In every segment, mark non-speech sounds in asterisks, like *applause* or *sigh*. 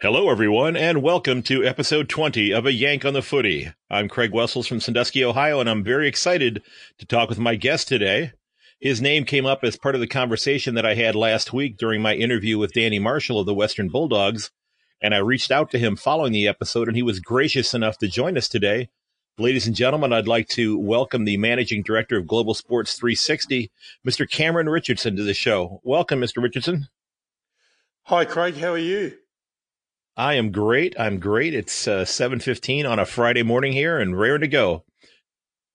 Hello, everyone, and welcome to episode 20 of A Yank on the Footy. I'm Craig Wessels from Sandusky, Ohio, and I'm very excited to talk with my guest today. His name came up as part of the conversation that I had last week during my interview with Danny Marshall of the Western Bulldogs, and I reached out to him following the episode, and he was gracious enough to join us today. Ladies and gentlemen, I'd like to welcome the managing director of Global Sports 360, Mr. Cameron Richardson, to the show. Welcome, Mr. Richardson. Hi, Craig. How are you? I am great. I'm great. It's uh, 7:15 on a Friday morning here and raring to go.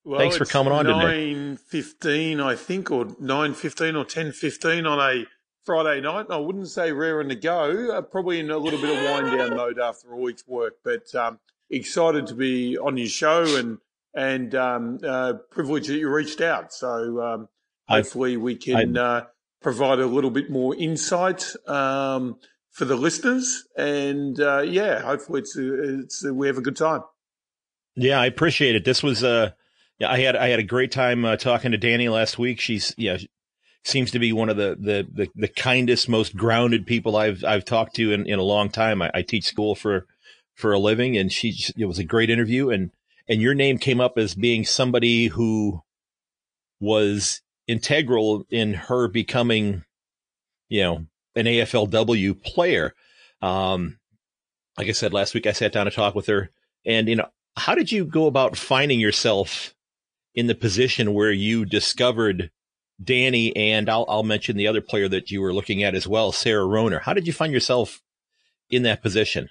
Well, Thanks for coming on 9, today. 9:15, I think, or 9:15 or 10:15 on a Friday night. I wouldn't say raring to go. Uh, probably in a little bit of wind down mode after a week's work, but um, excited to be on your show and and um, uh, privileged that you reached out. So um, hopefully we can uh, provide a little bit more insight. Um, for the listeners. And uh, yeah, hopefully it's, it's we have a good time. Yeah, I appreciate it. This was uh, yeah, I had I had a great time uh, talking to Danny last week. She's yeah, seems to be one of the, the the the, kindest, most grounded people I've I've talked to in, in a long time. I, I teach school for for a living, and she it was a great interview. And and your name came up as being somebody who was integral in her becoming, you know, an AFLW player. Um, like I said last week, I sat down to talk with her, and you know, how did you go about finding yourself in the position where you discovered Danny and I'll, I'll mention the other player that you were looking at as well, Sarah Roner. How did you find yourself in that position?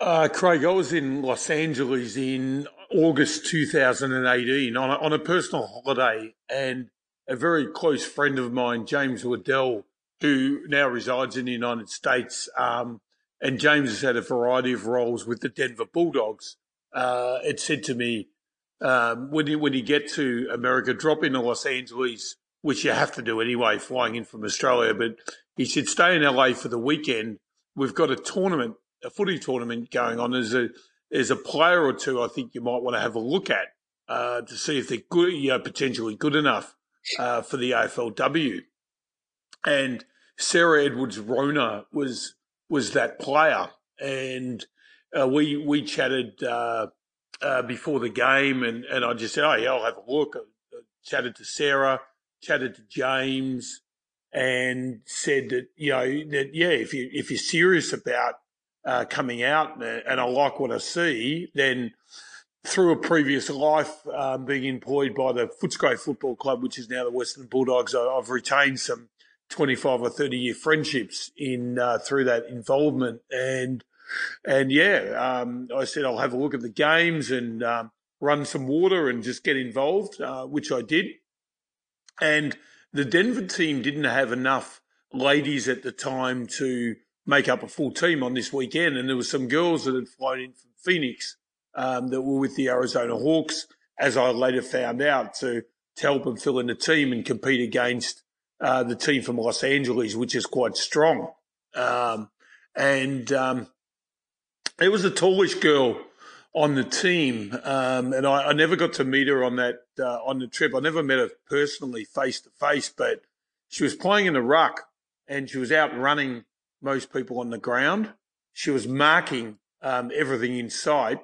Uh, Craig, I was in Los Angeles in August 2018 on a, on a personal holiday, and a very close friend of mine, James Waddell, who now resides in the United States. Um, and James has had a variety of roles with the Denver Bulldogs. Uh, it said to me, um, when you when you get to America, drop into Los Angeles, which you have to do anyway, flying in from Australia. But he said, stay in LA for the weekend. We've got a tournament, a footy tournament going on. There's a there's a player or two I think you might want to have a look at uh, to see if they're good, you know, potentially good enough uh, for the AFLW and Sarah Edwards Rona was was that player, and uh, we we chatted uh, uh, before the game, and, and I just said, oh yeah, I'll have a look. I, I chatted to Sarah, chatted to James, and said that you know that yeah, if you if you're serious about uh, coming out, and I like what I see, then through a previous life um, being employed by the Footscray Football Club, which is now the Western Bulldogs, I, I've retained some 25 or 30 year friendships in uh, through that involvement. And, and yeah, um, I said, I'll have a look at the games and um, run some water and just get involved, uh, which I did. And the Denver team didn't have enough ladies at the time to make up a full team on this weekend. And there were some girls that had flown in from Phoenix um, that were with the Arizona Hawks, as I later found out, to, to help them fill in the team and compete against uh, the team from Los Angeles, which is quite strong. Um, and um, it was a tallish girl on the team, um, and I, I, never got to meet her on that uh, on the trip. I never met her personally, face to face, but she was playing in the ruck, and she was out running most people on the ground. She was marking um, everything in sight,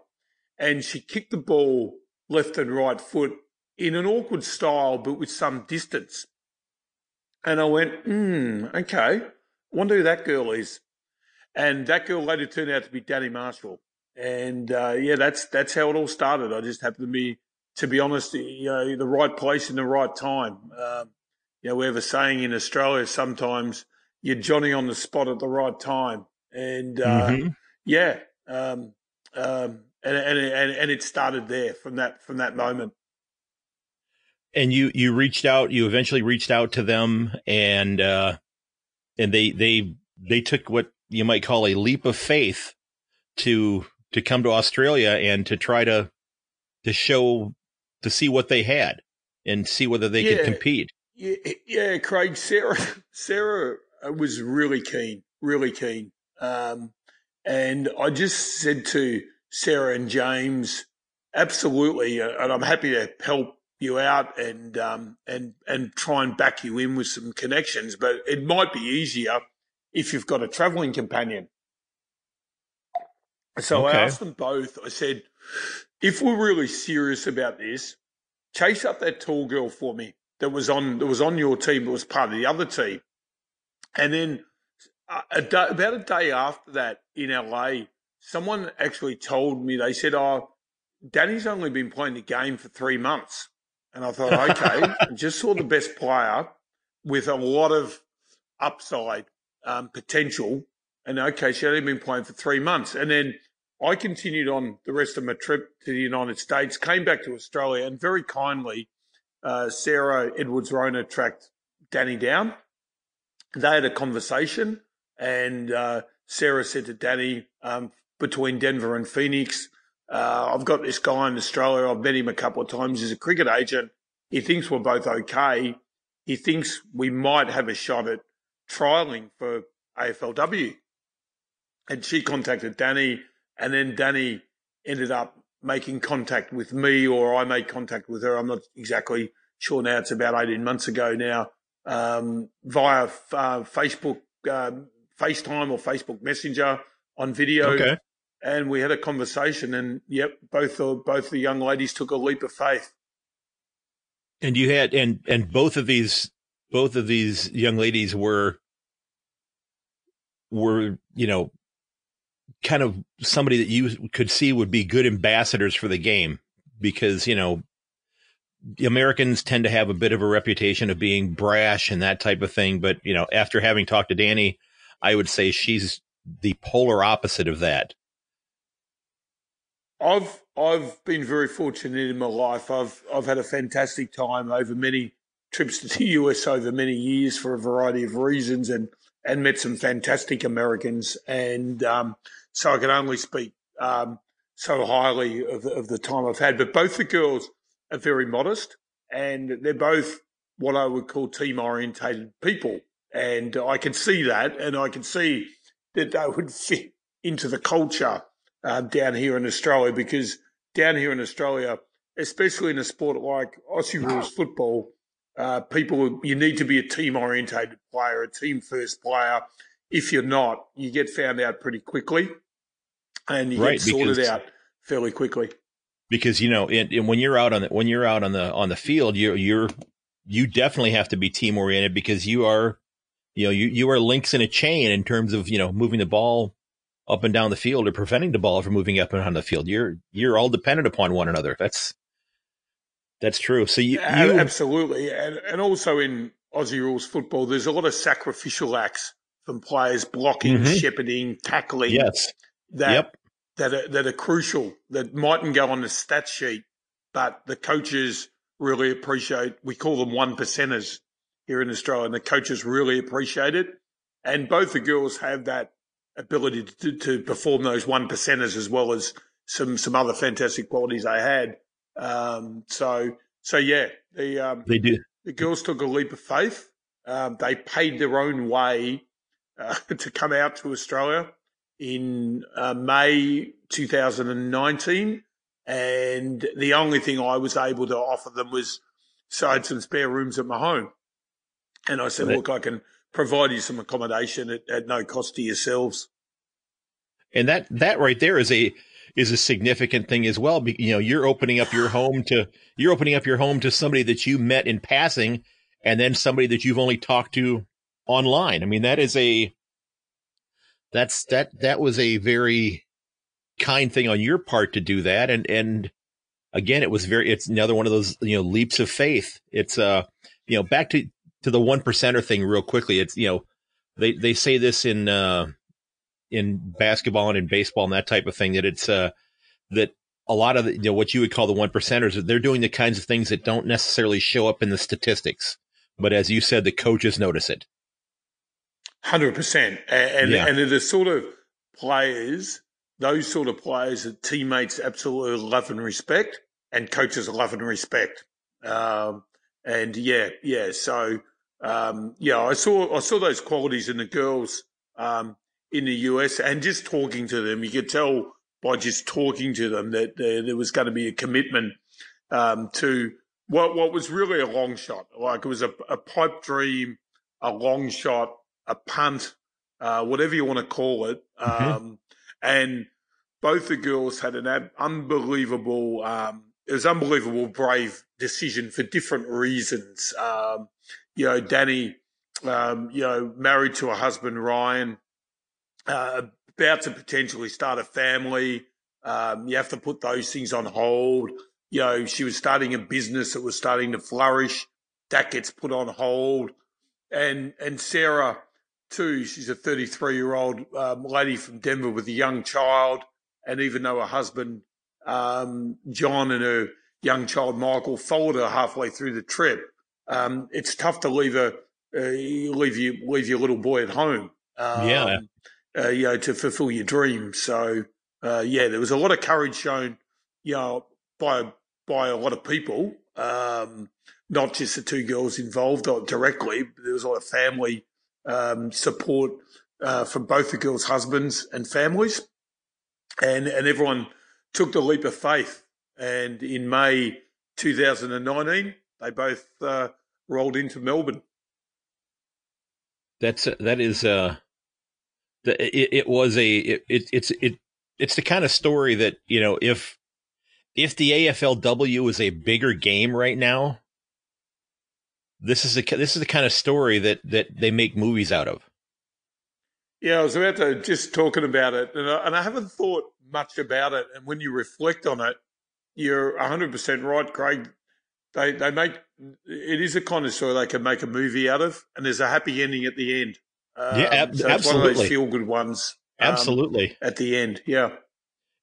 and she kicked the ball left and right foot in an awkward style, but with some distance. And I went, hmm, okay. Wonder who that girl is. And that girl later turned out to be Danny Marshall. And uh, yeah, that's that's how it all started. I just happened to be, to be honest, you know, the right place in the right time. Um, you know, we have a saying in Australia sometimes you're Johnny on the spot at the right time. And uh, mm-hmm. yeah, um, um, and, and, and and it started there from that from that moment and you you reached out you eventually reached out to them and uh and they they they took what you might call a leap of faith to to come to Australia and to try to to show to see what they had and see whether they yeah, could compete. Yeah, yeah, Craig. Sarah *laughs* Sarah was really keen, really keen, um, and I just said to Sarah and James, absolutely, uh, and I'm happy to help you out and um, and and try and back you in with some connections. But it might be easier if you've got a travelling companion. So okay. I asked them both. I said, if we're really serious about this, chase up that tall girl for me that was on that was on your team, but was part of the other team. And then uh, a day, about a day after that in LA, someone actually told me they said, "Oh, Danny's only been playing the game for three months," and I thought, okay, *laughs* just saw the best player with a lot of upside um, potential, and okay, she had only been playing for three months, and then I continued on the rest of my trip to the United States, came back to Australia, and very kindly, uh, Sarah Edwards Rona tracked Danny down. They had a conversation, and uh, Sarah said to Danny, um, between Denver and Phoenix, uh, I've got this guy in Australia. I've met him a couple of times. He's a cricket agent. He thinks we're both okay. He thinks we might have a shot at trialing for AFLW. And she contacted Danny and then Danny ended up making contact with me, or I made contact with her. I'm not exactly sure now. It's about 18 months ago now, um, via uh, Facebook, uh, FaceTime or Facebook Messenger on video. Okay. And we had a conversation, and yep, both the, both the young ladies took a leap of faith. And you had, and and both of these, both of these young ladies were, were you know kind of somebody that you could see would be good ambassadors for the game because, you know, Americans tend to have a bit of a reputation of being brash and that type of thing. But, you know, after having talked to Danny, I would say she's the polar opposite of that. I've I've been very fortunate in my life. I've I've had a fantastic time over many trips to the *laughs* US over many years for a variety of reasons, and and met some fantastic Americans. And um, so I can only speak um, so highly of, of the time I've had. But both the girls are very modest and they're both what I would call team orientated people. And I can see that and I can see that they would *laughs* fit into the culture uh, down here in Australia because down here in Australia, especially in a sport like Aussie rules football, uh, people, you need to be a team orientated player, a team first player. If you're not, you get found out pretty quickly and you right, get sorted because, out fairly quickly. Because you know, and, and when you're out on the when you're out on the on the field, you're you're you definitely have to be team oriented because you are, you know, you you are links in a chain in terms of you know moving the ball up and down the field or preventing the ball from moving up and down the field. You're you're all dependent upon one another. That's that's true. So you, you absolutely, and and also in Aussie rules football, there's a lot of sacrificial acts from players blocking, mm-hmm. shepherding, tackling. Yes that yep. that are, that are crucial that mightn't go on the stat sheet, but the coaches really appreciate. We call them one percenters here in Australia, and the coaches really appreciate it. And both the girls have that ability to, to perform those one percenters as well as some some other fantastic qualities they had. Um, so so yeah, the um, they do. The girls took a leap of faith. Um, they paid their own way uh, *laughs* to come out to Australia in uh, May 2019. And the only thing I was able to offer them was so I had some spare rooms at my home. And I said, look, I can provide you some accommodation at, at no cost to yourselves. And that, that right there is a, is a significant thing as well. You know, you're opening up your home to, you're opening up your home to somebody that you met in passing and then somebody that you've only talked to online. I mean, that is a, that's that that was a very kind thing on your part to do that and and again it was very it's another one of those you know leaps of faith it's uh you know back to to the one percenter thing real quickly it's you know they they say this in uh in basketball and in baseball and that type of thing that it's uh that a lot of the, you know what you would call the one percenters they're doing the kinds of things that don't necessarily show up in the statistics but as you said the coaches notice it Hundred percent, and yeah. and the sort of players, those sort of players that teammates absolutely love and respect, and coaches love and respect. Um, and yeah, yeah. So um, yeah, I saw I saw those qualities in the girls um, in the US, and just talking to them, you could tell by just talking to them that there, there was going to be a commitment um, to what what was really a long shot. Like it was a, a pipe dream, a long shot a punt, uh, whatever you want to call it. Mm-hmm. Um, and both the girls had an ab- unbelievable, um, it was unbelievable brave decision for different reasons. You know, Danny, um, you know, married to a husband, Ryan, uh, about to potentially start a family. Um, you have to put those things on hold. You know, she was starting a business that was starting to flourish. That gets put on hold. And, and Sarah, too, she's a 33 year old um, lady from Denver with a young child. And even though her husband, um, John, and her young child, Michael, followed her halfway through the trip, um, it's tough to leave a, uh, leave you, leave your little boy at home. yeah. Um, uh, you know, to fulfill your dreams. So, uh, yeah, there was a lot of courage shown, you know, by by a lot of people, um, not just the two girls involved directly. There was a lot of family um, support uh, from both the girls' husbands and families, and and everyone took the leap of faith. And in May 2019, they both uh, rolled into Melbourne. That's that is uh it, it was a it, it it's it it's the kind of story that you know if if the AFLW is a bigger game right now, this is a this is the kind of story that that they make movies out of. Yeah, I was about to just talking about it, and I, and I haven't thought much about it. And when you reflect on it, you're 100 percent right, Craig. They they make it is a kind of story they can make a movie out of, and there's a happy ending at the end. Um, yeah, ab- so absolutely. one of those feel good ones. Um, absolutely. At the end, yeah.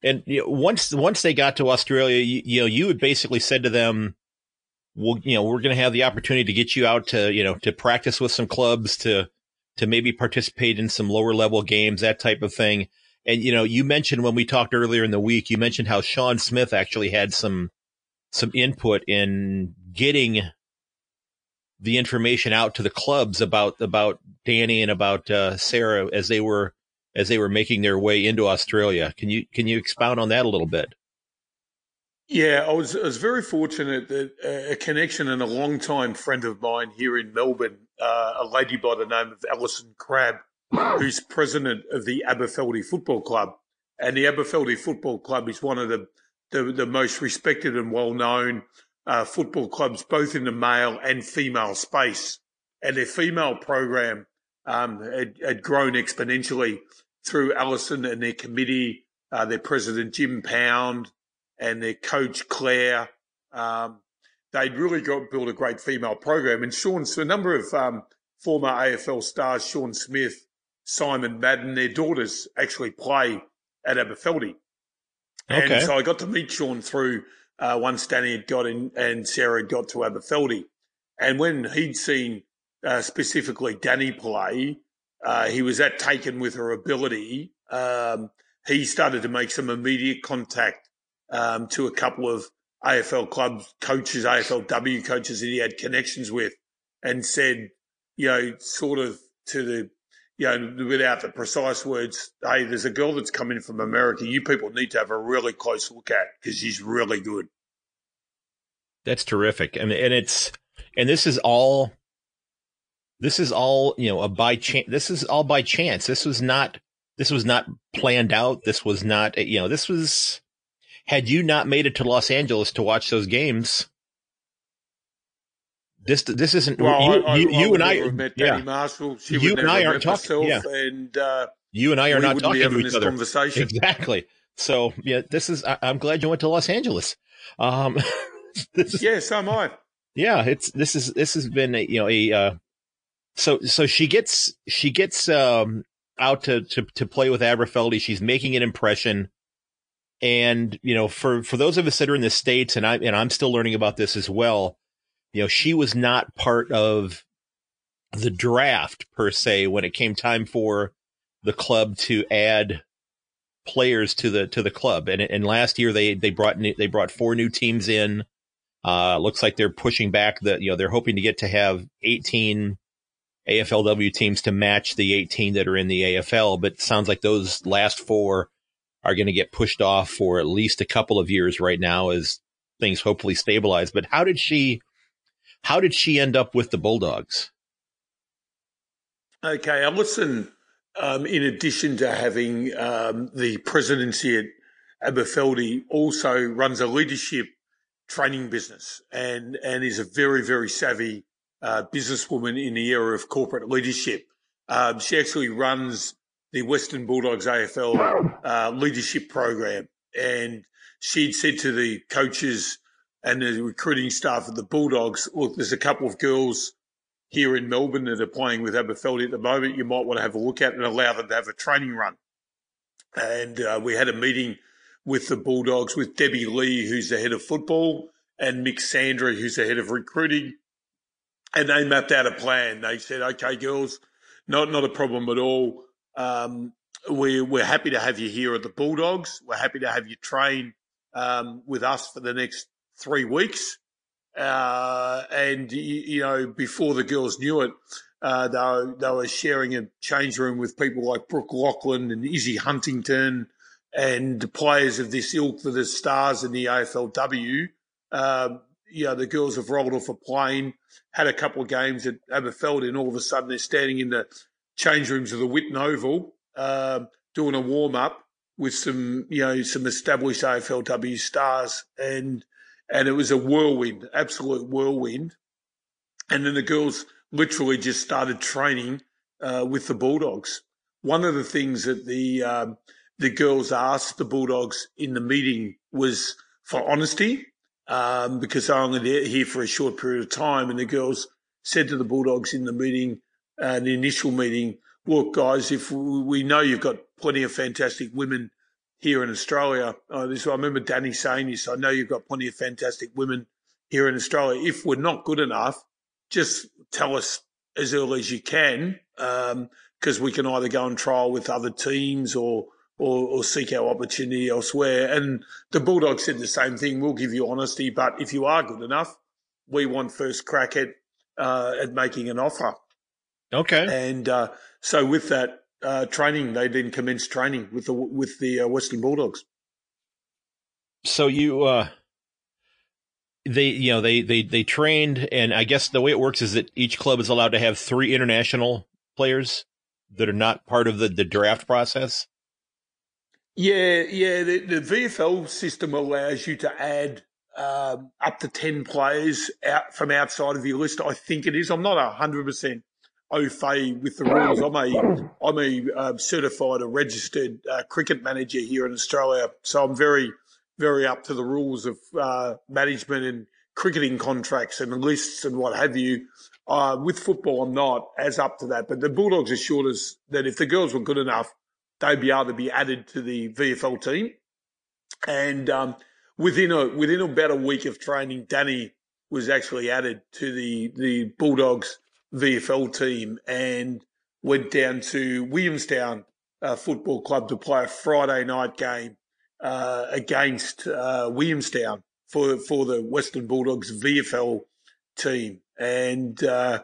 And you know, once once they got to Australia, you, you know, you had basically said to them, "Well, you know, we're going to have the opportunity to get you out to you know to practice with some clubs to to maybe participate in some lower level games, that type of thing." And you know, you mentioned when we talked earlier in the week, you mentioned how Shaun Smith actually had some some input in getting the information out to the clubs about about Dani and about uh, Sarah as they were as they were making their way into Australia. Can you can you expound on that a little bit? Yeah, I was I was very fortunate that a connection and a long-time friend of mine here in Melbourne, uh, a lady by the name of Alison Crabb, who's president of the Aberfeldy Football Club, and the Aberfeldy Football Club is one of the the, the most respected and well-known uh, football clubs, both in the male and female space. And their female program um, had, had, grown exponentially through Alison and their committee, uh, their president Jim Pound, and their coach Claire. Um, they'd really got built a great female program. And Shaun, so a number of um, former AFL stars, Shaun Smith, Simon Madden, their daughters actually play at Aberfeldy. Okay. And so I got to meet Shaun through uh, once Dani had got in and Sarah had got to Aberfeldy. And when he'd seen uh, specifically Danny play, uh, he was that taken with her ability. Um, he started to make some immediate contact um, to a couple of AFL club coaches, AFLW coaches that he had connections with, and said, you know, sort of to the, you know, without the precise words, hey, there's a girl that's coming from America. You people need to have a really close look at because she's really good. That's terrific. and and it's, and this is all, this is all, you know, a by chance. This is all by chance. This was not, this was not planned out. This was not, you know, this was, had you not made it to Los Angeles to watch those games, this this isn't well, you, I, I, you, you I and I met yeah. Marshall. She you and I aren't talking. Yeah. And uh, you and I are not talking to each other. Conversation. Exactly. So yeah, this is. I, am glad you went to Los Angeles. Um, *laughs* is, yeah, so am I. Yeah, it's this is this has been a, you know a uh, so so she gets she gets um out to to to play with Aberfeldy. She's making an impression. And, you know, for, for those of us that are in the States and I, and I'm still learning about this as well, you know, she was not part of the draft per se when it came time for the club to add players to the to the club. And and last year they they brought new, they brought four new teams in. Uh, looks like they're pushing back the you know they're hoping to get to have 18 AFLW teams to match the 18 that are in the AFL. But sounds like those last four are going to get pushed off for at least a couple of years right now as things hopefully stabilize. But how did she how did she end up with the Bulldogs? Okay, Alison, um, in addition to having um, the presidency at Aberfeldy also runs a leadership training business and, and is a very, very savvy uh, businesswoman in the area of corporate leadership. Um, she actually runs the Western Bulldogs AFL uh, leadership program. And she'd said to the coaches and the recruiting staff of the Bulldogs, look, there's a couple of girls here in Melbourne that are playing with Aberfeldy at the moment. You might want to have a look at and allow them to have a training run. And uh, we had a meeting with the Bulldogs with Debbie Lee, who's the head of football, and Mick Sandra, who's the head of recruiting. And they mapped out a plan. They said, okay, girls, not, not a problem at all. Um, we, we're happy to have you here at the Bulldogs. We're happy to have you train um, with us for the next three weeks. Uh, and, you know, before the girls knew it, uh, they, were, they were sharing a change room with people like Brooke Lochland and Izzy Huntington and players of this ilk that are stars in the AFLW. Um, you know, the girls have rolled off a plane, had a couple of games at Aberfeldy, and all of a sudden they're standing in the change rooms of the Whitten Oval, uh, doing a warm up with some, you know, some established AFLW stars, and and it was a whirlwind, absolute whirlwind. And then the girls literally just started training uh, with the Bulldogs. One of the things that the um, the girls asked the Bulldogs in the meeting was for honesty, um, because they're only here for a short period of time. And the girls said to the Bulldogs in the meeting, uh, the initial meeting, look, guys, if we know you've got plenty of fantastic women here in Australia, uh, this, I remember Danny saying this, I know you've got plenty of fantastic women here in Australia. If we're not good enough, just tell us as early as you can, because um, we can either go and trial with other teams or or, or, seek our opportunity elsewhere. And the Bulldogs said the same thing. We'll give you honesty, but if you are good enough, we want first crack at uh, at making an offer. Okay. And uh, so with that uh, training, they then commenced training with the with the uh, Western Bulldogs. So you. Uh, they, you know, they, they, they trained and I guess the way it works is that each club is allowed to have three international players that are not part of the, the draft process. Yeah, yeah. The, the VFL system allows you to add um, up to 10 players out from outside of your list. I think it is. I'm not 100% au fait with the rules. I'm a, I'm a uh, certified, a registered uh, cricket manager here in Australia. So I'm very, very up to the rules of uh, management and cricketing contracts and lists and what have you. Uh, with football, I'm not as up to that. But the Bulldogs assured us that if the girls were good enough, they'd be able to be added to the VFL team. And um, within a within about a week of training, Danny was actually added to the the Bulldogs VFL team and went down to Williamstown uh, Football Club to play a Friday night game uh, against uh, Williamstown for for the Western Bulldogs VFL team. And uh,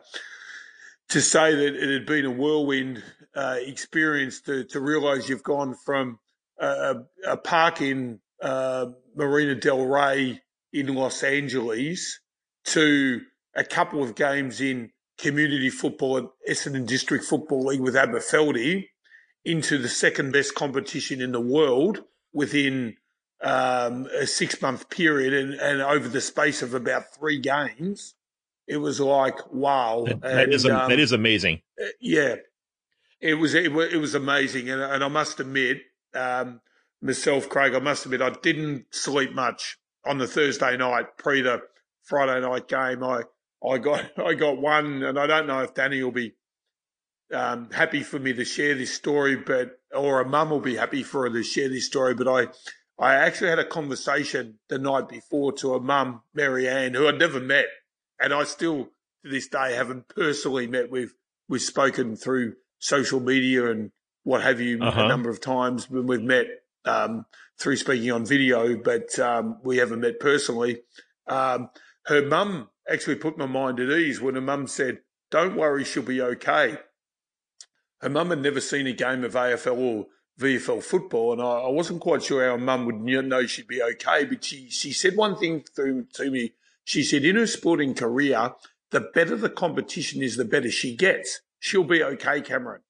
to say that it had been a whirlwind uh, experience to, to realize you've gone from a, a park in uh, Marina Del Rey in Los Angeles to a couple of games in community football at Essendon District Football League with Aberfeldy into the second best competition in the world within um, a six month period and, and over the space of about three games it was like wow. that, that and, is, um, that is amazing. Uh, yeah, it was it, it was amazing, and, and I must admit, um, myself, Craig, I must admit, I didn't sleep much on the Thursday night pre the Friday night game. I I got *laughs* I got one, and I don't know if Danny will be um, happy for me to share this story, but or a mum will be happy for her to share this story. But I I actually had a conversation the night before to a mum, Mary Ann, who I'd never met and I still to this day haven't personally met with. We've spoken through social media and what have you uh-huh. a number of times when we've met um, through speaking on video, but um, we haven't met personally. Um, her mum actually put my mind at ease when her mum said, "Don't worry, she'll be okay." Her mum had never seen a game of AFL or VFL football, and I, I wasn't quite sure how mum would know she'd be okay. But she she said one thing through to me she said, in her sporting career, the better the competition is, the better she gets. She'll be okay, Cameron.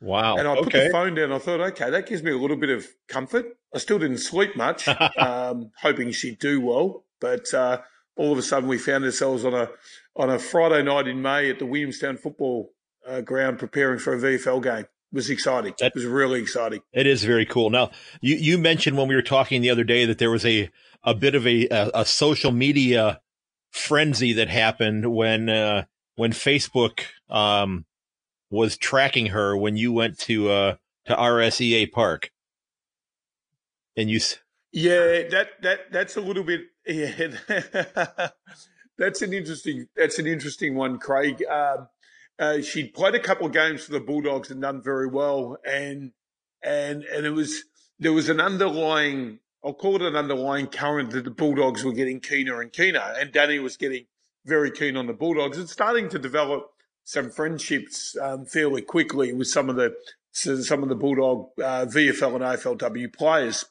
Wow. And I put okay. the phone down. I thought, okay, that gives me a little bit of comfort. I still didn't sleep much, *laughs* um, hoping she'd do well. But uh, all of a sudden, we found ourselves on a on a Friday night in May at the Williamstown football uh, ground preparing for a VFL game. It was exciting. That, it was really exciting. It is very cool. Now, you, you mentioned when we were talking the other day that there was a, a bit of a, a, a social media frenzy that happened when, uh, when Facebook, um, was tracking her when you went to, uh, to RSEA Park. And you, yeah, that, that, that's a little bit, yeah, *laughs* that's an interesting, that's an interesting one, Craig. Um, uh, she'd played a couple of games for the Bulldogs and done very well, and and and it was there was an underlying I'll call it an underlying current that the Bulldogs were getting keener and keener, and Danny was getting very keen on the Bulldogs and starting to develop some friendships um, fairly quickly with some of the some of the Bulldog uh, VFL and AFLW players.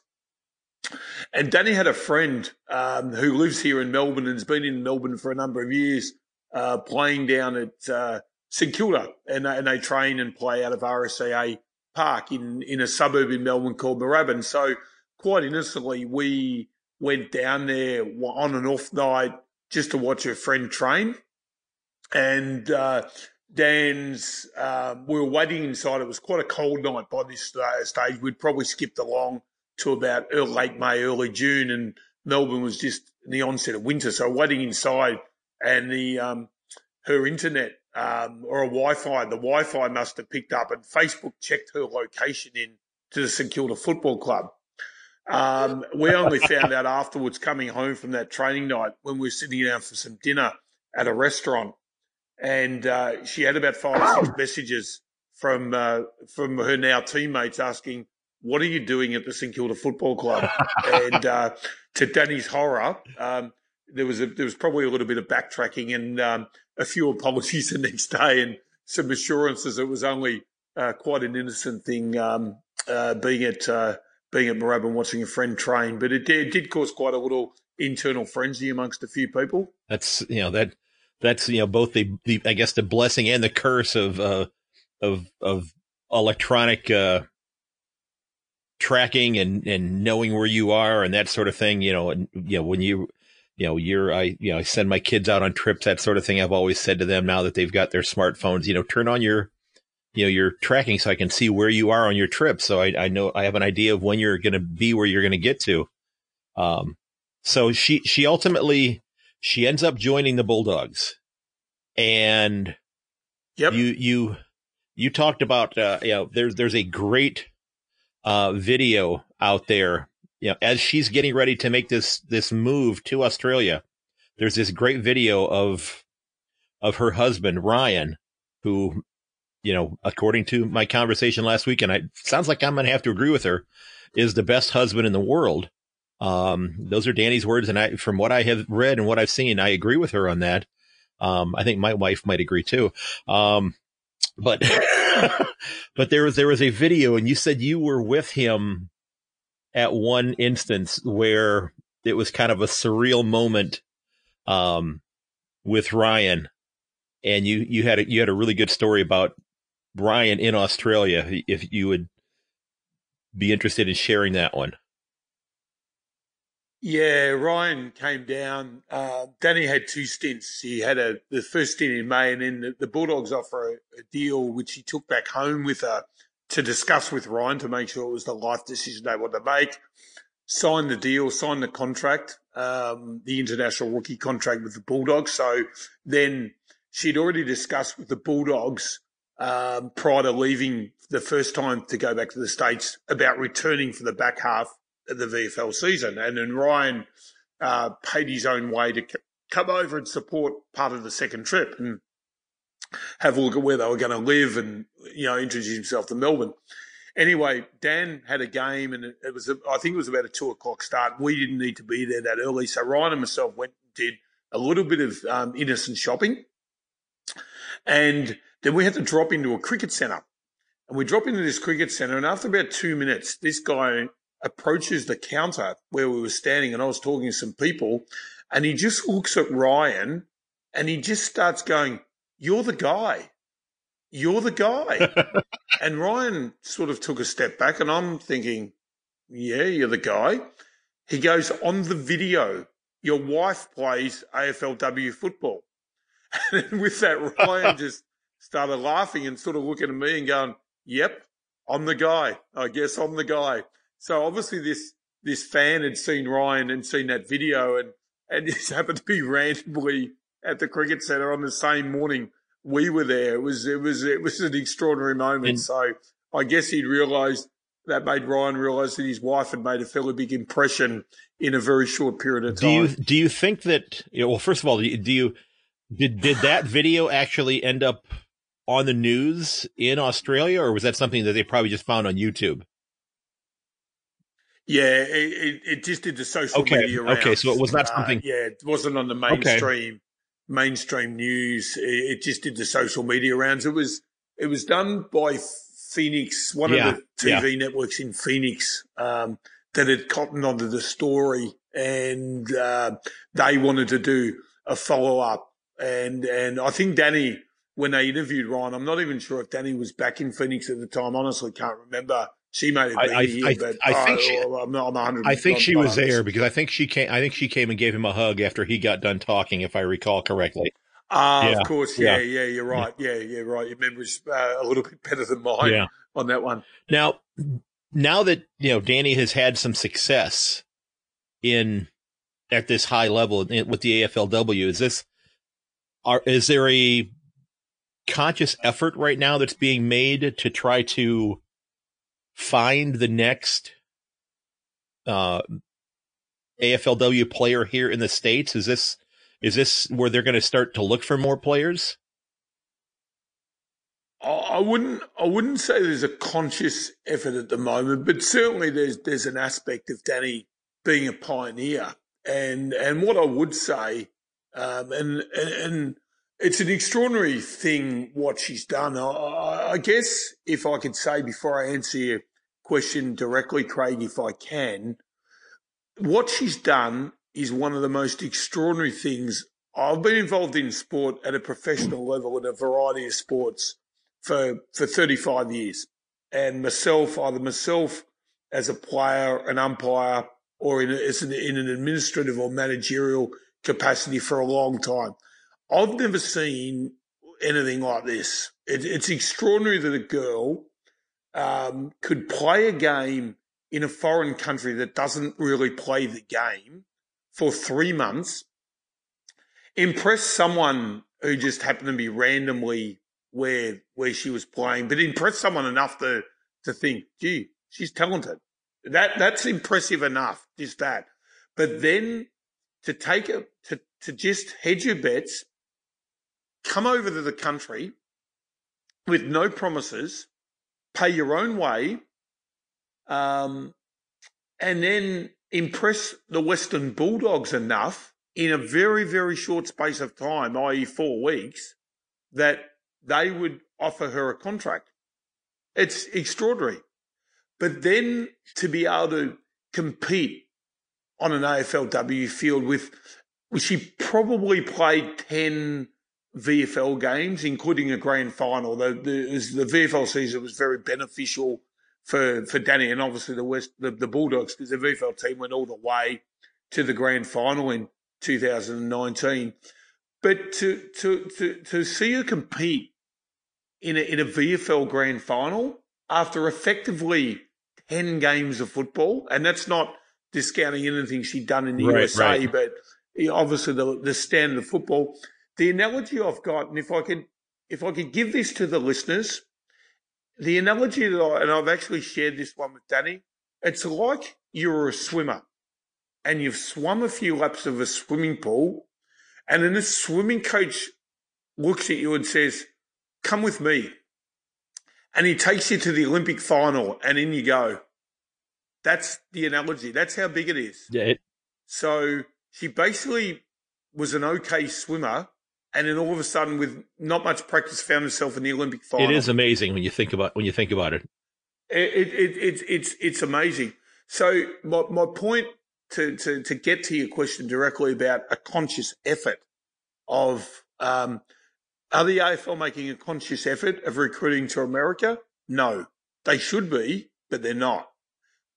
And Danny had a friend um, who lives here in Melbourne and has been in Melbourne for a number of years, uh, playing down at uh, St Kilda, and, and they train and play out of RSEA Park in, in a suburb in Melbourne called Moorabbin. So quite innocently, we went down there on an off night just to watch a friend train. And uh, Dan's, um, we were waiting inside. It was quite a cold night by this stage. We'd probably skipped along to about early, late May, early June, and Melbourne was just the onset of winter. So waiting inside, and the um, her internet um, or a Wi-Fi. The Wi-Fi must have picked up, and Facebook checked her location in to the St Kilda Football Club. Um, we only found out afterwards, coming home from that training night, when we were sitting down for some dinner at a restaurant, and uh, she had about five or six messages from uh, from her now teammates asking, "What are you doing at the St Kilda Football Club?" and uh, to Danny's horror, um, there was a, there was probably a little bit of backtracking and um, a few apologies *laughs* the next day and some assurances it was only uh, quite an innocent thing um, uh, being at uh, being at Moorabbin watching a friend train, but it did, it did cause quite a little internal frenzy amongst a few people. That's you know that that's you know both the, the I guess the blessing and the curse of uh, of of electronic uh, tracking and and knowing where you are and that sort of thing. You know, and you know when you you know, you're, I, you know, I send my kids out on trips, that sort of thing. I've always said to them now that they've got their smartphones, you know, turn on your, you know, your tracking so I can see where you are on your trip. So I, I know I have an idea of when you're going to be where you're going to get to. Um, so she, she ultimately, she ends up joining the Bulldogs and yep. you, you, you talked about, uh, you know, there's, there's a great, uh, video out there you know, as she's getting ready to make this this move to Australia, there's this great video of of her husband Ryan, who, you know, according to my conversation last week, and I sounds like I'm going to have to agree with her, is the best husband in the world. Um, those are Danny's words, and I, from what I have read and what I've seen, I agree with her on that. Um, I think my wife might agree too. Um, but *laughs* but there was there was a video, and you said you were with him at one instance where it was kind of a surreal moment um, with Ryan, and you you had a, you had a really good story about Ryan in Australia. If you would be interested in sharing that one. Yeah, Ryan came down. Uh, Danny had two stints. He had a the first stint in May, and then the, the Bulldogs offer a, a, deal which he took back home with a to discuss with Ryan to make sure it was the life decision they wanted to make. Signed the deal, signed the contract, um, the international rookie contract with the Bulldogs. So then she'd already discussed with the Bulldogs um, prior to leaving the first time to go back to the States about returning for the back half the VFL season. And then Ryan uh, paid his own way to come over and support part of the second trip. And have a look at where they were going to live and, you know, introduce himself to Melbourne. Anyway, Dan had a game and it, was, I think it was about a two o'clock start. We didn't need to be there that early. So Ryan and myself went and did a little bit of um, innocent shopping. And then we had to drop into a cricket centre. And we drop into this cricket centre. And after about two minutes, this guy approaches the counter where we were standing and I was talking to some people. And he just looks at Ryan and he just starts going, you're the guy. you're the guy. *laughs* and Ryan sort of took a step back, and I'm thinking, yeah, you're the guy. He goes, on the video, your wife plays AFLW football. *laughs* And with that, Ryan *laughs* just started laughing and sort of looking at me and going, yep, I'm the guy. I guess I'm the guy. So obviously this, this fan had seen Ryan and seen that video and, and *laughs* just happened to be randomly at the cricket centre on the same morning we were there. It was, it was, it was an extraordinary moment. And, so I guess he'd realised that made Ryan realise that his wife had made a fairly big impression in a very short period of time. Do you do you think that? You know, well, first of all, do you, do you did did that *laughs* video actually end up on the news in Australia, or was that something that they probably just found on YouTube? Yeah, it, it, it just did the social okay. media rounds. Okay, so it was not something. Uh, yeah, it wasn't on the mainstream okay. mainstream news. It, it, just did the social media rounds. It was it was done by Phoenix, one yeah, of the TV yeah. networks in Phoenix, um, that had cottoned onto the story, and uh, they wanted to do a follow up. And and I think Danny, when they interviewed Ryan, I'm not even sure if Danny was back in Phoenix at the time. Honestly, can't remember. She might have been I, I, but I think she, I'm not, I'm I think she was there because I think she came. I think she came and gave him a hug after he got done talking, if I recall correctly. Ah, yeah. of course. Yeah, yeah, yeah, you're right. Yeah, yeah, right. Your memory's uh, a little bit better than mine yeah. on that one. Now, now that, you know, Danny has had some success in at this high level with the AFLW, is this, are, is there a conscious effort right now that's being made to try to find the next, uh, AFLW player here in the States? Is this, is this where they're going to start to look for more players? I wouldn't. I wouldn't say there's a conscious effort at the moment, but certainly there's there's an aspect of Danny being a pioneer, and and what I would say, um, and, and, and it's an extraordinary thing what she's done. I, I guess if I could say before I answer your question directly, Craig, if I can, what she's done is one of the most extraordinary things. I've been involved in sport at a professional level in a variety of sports for, for 35 years. And myself, either myself as a player, an umpire, or in, in an administrative or managerial capacity for a long time. I've never seen anything like this. It, it's extraordinary that a girl um, could play a game in a foreign country that doesn't really play the game for three months, impress someone who just happened to be randomly where where she was playing, but impress someone enough to to think, gee, she's talented. That that's impressive enough, just that. But then to take it to to just hedge your bets, come over to the country with no promises, pay your own way, um, and then impress the Western Bulldogs enough in a very, very short space of time, i.e., four weeks, that they would offer her a contract. It's extraordinary. But then to be able to compete on an AFLW field with, she probably played 10 VFL games, including a grand final. The, the, the VFL season was very beneficial for, for Danny and obviously the West, the, the Bulldogs, because the VFL team went all the way to the grand final in 2019. But to, to, to, to see her compete in a, in a VFL grand final after effectively 10 games of football. And that's not discounting anything she'd done in the right, USA, right. but obviously the, the standard of football. The analogy I've got, and if I could, if I could give this to the listeners, the analogy that I, and I've actually shared this one with Danny, it's like you're a swimmer and you've swum a few laps of a swimming pool and then the swimming coach looks at you and says, come with me. And he takes you to the Olympic final and in you go. That's the analogy. That's how big it is. Yeah. So she basically was an okay swimmer and then all of a sudden with not much practice found himself in the Olympic final. It is amazing when you think about when you think about it. It, it, it it's it's it's amazing. So my my point to, to to get to your question directly about a conscious effort of um, Are the AFL making a conscious effort of recruiting to America? No. They should be, but they're not.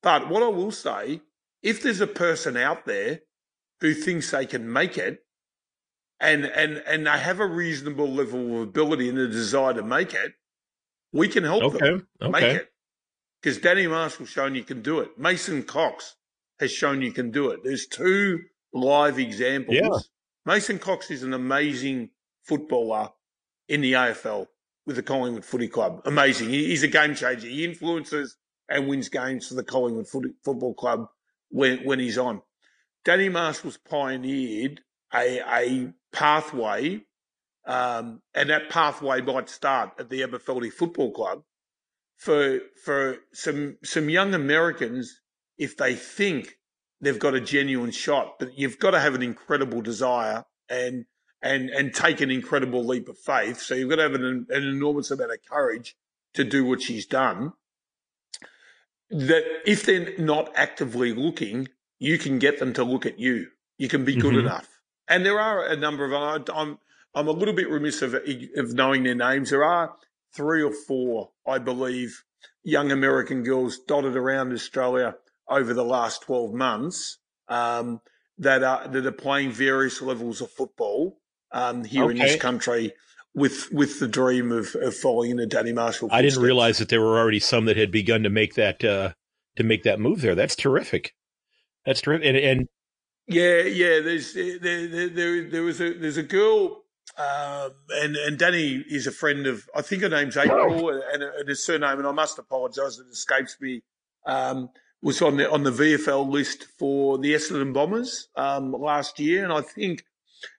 But what I will say, if there's a person out there who thinks they can make it and, and, and they have a reasonable level of ability and a desire to make it, we can help okay. them okay. make it. Because Danny Marshall's shown you can do it. Mason Cox has shown you can do it. There's two live examples. Yeah. Mason Cox is an amazing footballer in the AFL with the Collingwood Footy Club. Amazing. He's a game changer. He influences and wins games for the Collingwood Footy, Football Club when, when he's on. Danny Marshall's pioneered a, a pathway, um, and that pathway might start at the Aberfeldie Football Club for for some some young Americans if they think they've got a genuine shot, but you've got to have an incredible desire and and and take an incredible leap of faith. So you've got to have an, an enormous amount of courage to do what she's done. That if they're not actively looking, you can get them to look at you. You can be good Mhm. enough. And there are a number of I'm I'm a little bit remiss of of knowing their names. There are three or four, I believe, young American girls dotted around Australia over the last 12 months um, that are that are playing various levels of football um, here in this country with with the dream of, of following in the Danny Marshall. I didn't realize that there were already some that had begun to make that uh, to make that move there. That's terrific. That's terrific. And, and Yeah, yeah. There's there there, there, there was a there's a girl, um, and and Danny is a friend of I think her name's April, and, and her surname, and I must apologise, it escapes me. Um, was on the on the VFL list for the Essendon Bombers um, last year, and I think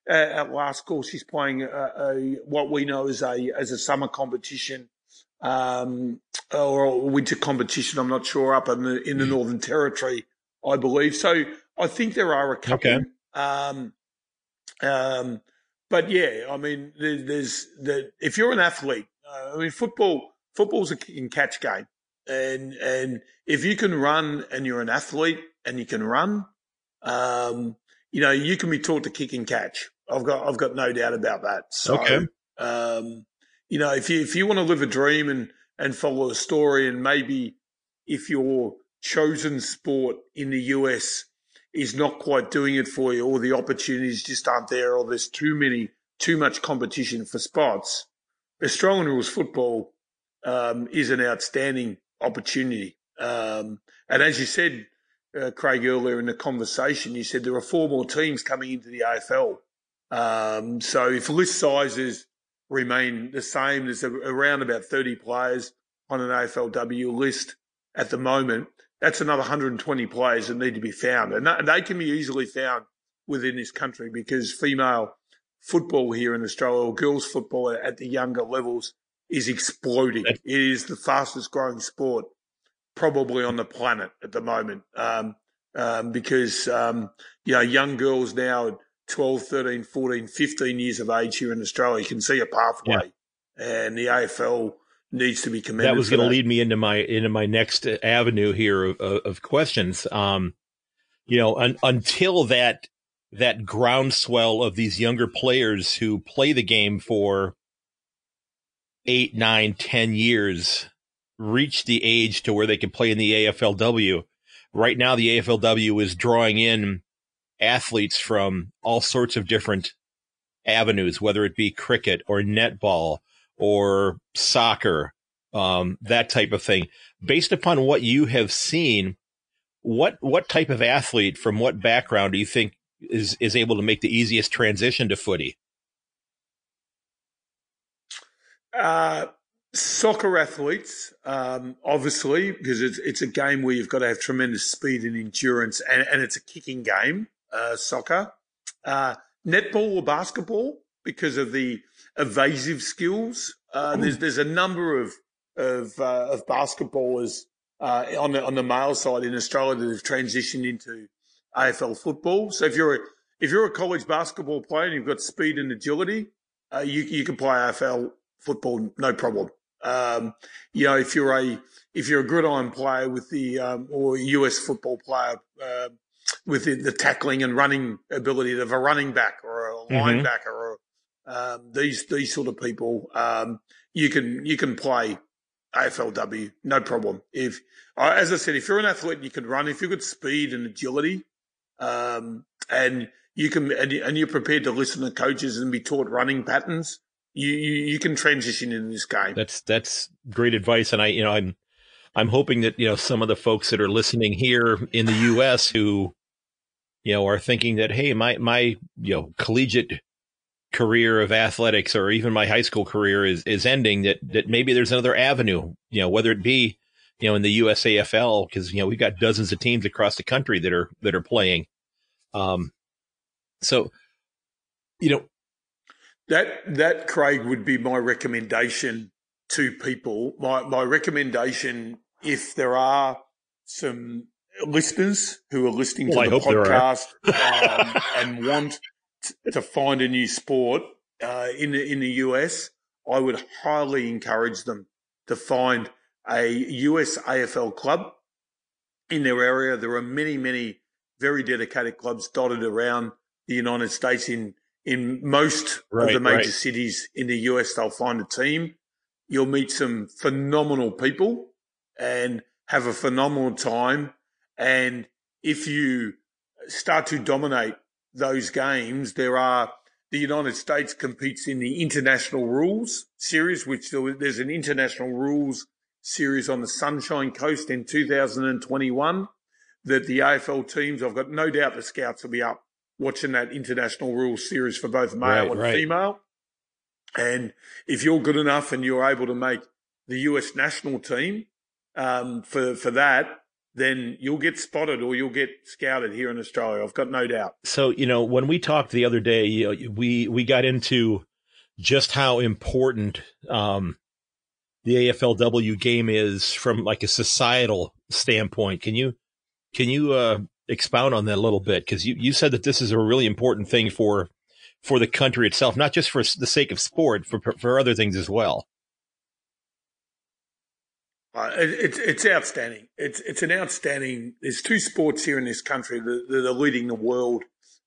uh, at last call she's playing a, a what we know as a as a summer competition um, or a winter competition. I'm not sure up in the in the Northern Territory, I believe. So I think there are a couple. Okay. Um, um, but yeah, I mean, there, there's the if you're an athlete, uh, I mean, football football's a kick and catch game, and and if you can run and you're an athlete and you can run, um, you know, you can be taught to kick and catch. I've got I've got no doubt about that. So, Okay. um, you know, if you if you want to live a dream and and follow a story, and maybe if your chosen sport in the US is not quite doing it for you, or the opportunities just aren't there, or there's too many too much competition for spots, Australian rules football um, is an outstanding opportunity. Um, and as you said, uh, Craig, earlier in the conversation, you said there are four more teams coming into the AFL. Um, so if list sizes remain the same, there's around about 30 players on an AFLW list at the moment. That's another 120 players that need to be found. And they can be easily found within this country because female football here in Australia, or girls football at the younger levels, is exploding. It is the fastest growing sport probably on the planet at the moment. Um, um, because, um, you know, young girls now, 12, 13, 14, 15 years of age here in Australia, can see a pathway. And the AFL needs to be commended. that was going to lead me into my into my next avenue here of, of, of questions. Um, you know, un, until that that groundswell of these younger players who play the game for eight, nine, ten years reach the age to where they can play in the AFLW. Right now, the AFLW is drawing in athletes from all sorts of different avenues, whether it be cricket or netball or soccer, um, that type of thing. Based upon what you have seen, what what type of athlete from what background do you think is is able to make the easiest transition to footy? Uh, soccer athletes, um, obviously, because it's it's a game where you've got to have tremendous speed and endurance, and, and it's a kicking game. Uh, soccer, uh, netball or basketball, because of the evasive skills. Uh, there's there's a number of of, uh, of basketballers uh, on the on the male side in Australia that have transitioned into AFL football. So if you're a, if you're a college basketball player and you've got speed and agility, uh, you you can play AFL football no problem. Um, you know, if you're a if you're a gridiron player with the um, or a US football player uh, with the, the tackling and running ability of a running back or a Mhm. linebacker or um, these these sort of people, um, you can you can play AFLW, no problem. If, as I said, if you're an athlete, and you can run. If you've got speed and agility, um, and you can, and, you're prepared to listen to coaches and be taught running patterns, you, you, you can transition in this game. That's that's great advice, and I, you know, I'm I'm hoping that you know some of the folks that are listening here in the U.S. who, you know, are thinking that hey, my my you know collegiate career of athletics or even my high school career is is ending that that maybe there's another avenue you know whether it be you know in the USAFL because you know we've got dozens of teams across the country that are that are playing. Um so you know that that Craig would be my recommendation to people. My my recommendation if there are some listeners who are listening well, to the podcast *laughs* um, and want to find a new sport uh, in the, in the US, I would highly encourage them to find a US AFL club in their area. There are many, many very dedicated clubs dotted around the United States. In in most right, of the major right. cities in the US, they'll find a team. You'll meet some phenomenal people and have a phenomenal time. And if you start to dominate those games, there are the United States competes in the international rules series, which there's an international rules series on the Sunshine Coast in 2021 that the AFL teams, I've got no doubt the scouts will be up watching that international rules series for both male right, and right. female. And if you're good enough and you're able to make the US national team um, for for that, then you'll get spotted or you'll get scouted here in Australia. I've got no doubt. So, you know, when we talked the other day, you know, we, we got into just how important, um, the AFLW game is from like a societal standpoint. Can you, can you, uh, expound on that a little bit? Cause you, you said that this is a really important thing for, for the country itself, not just for the sake of sport, for, for other things as well. Uh, it, it's it's outstanding. It's it's an outstanding. There's two sports here in this country that, that are leading the world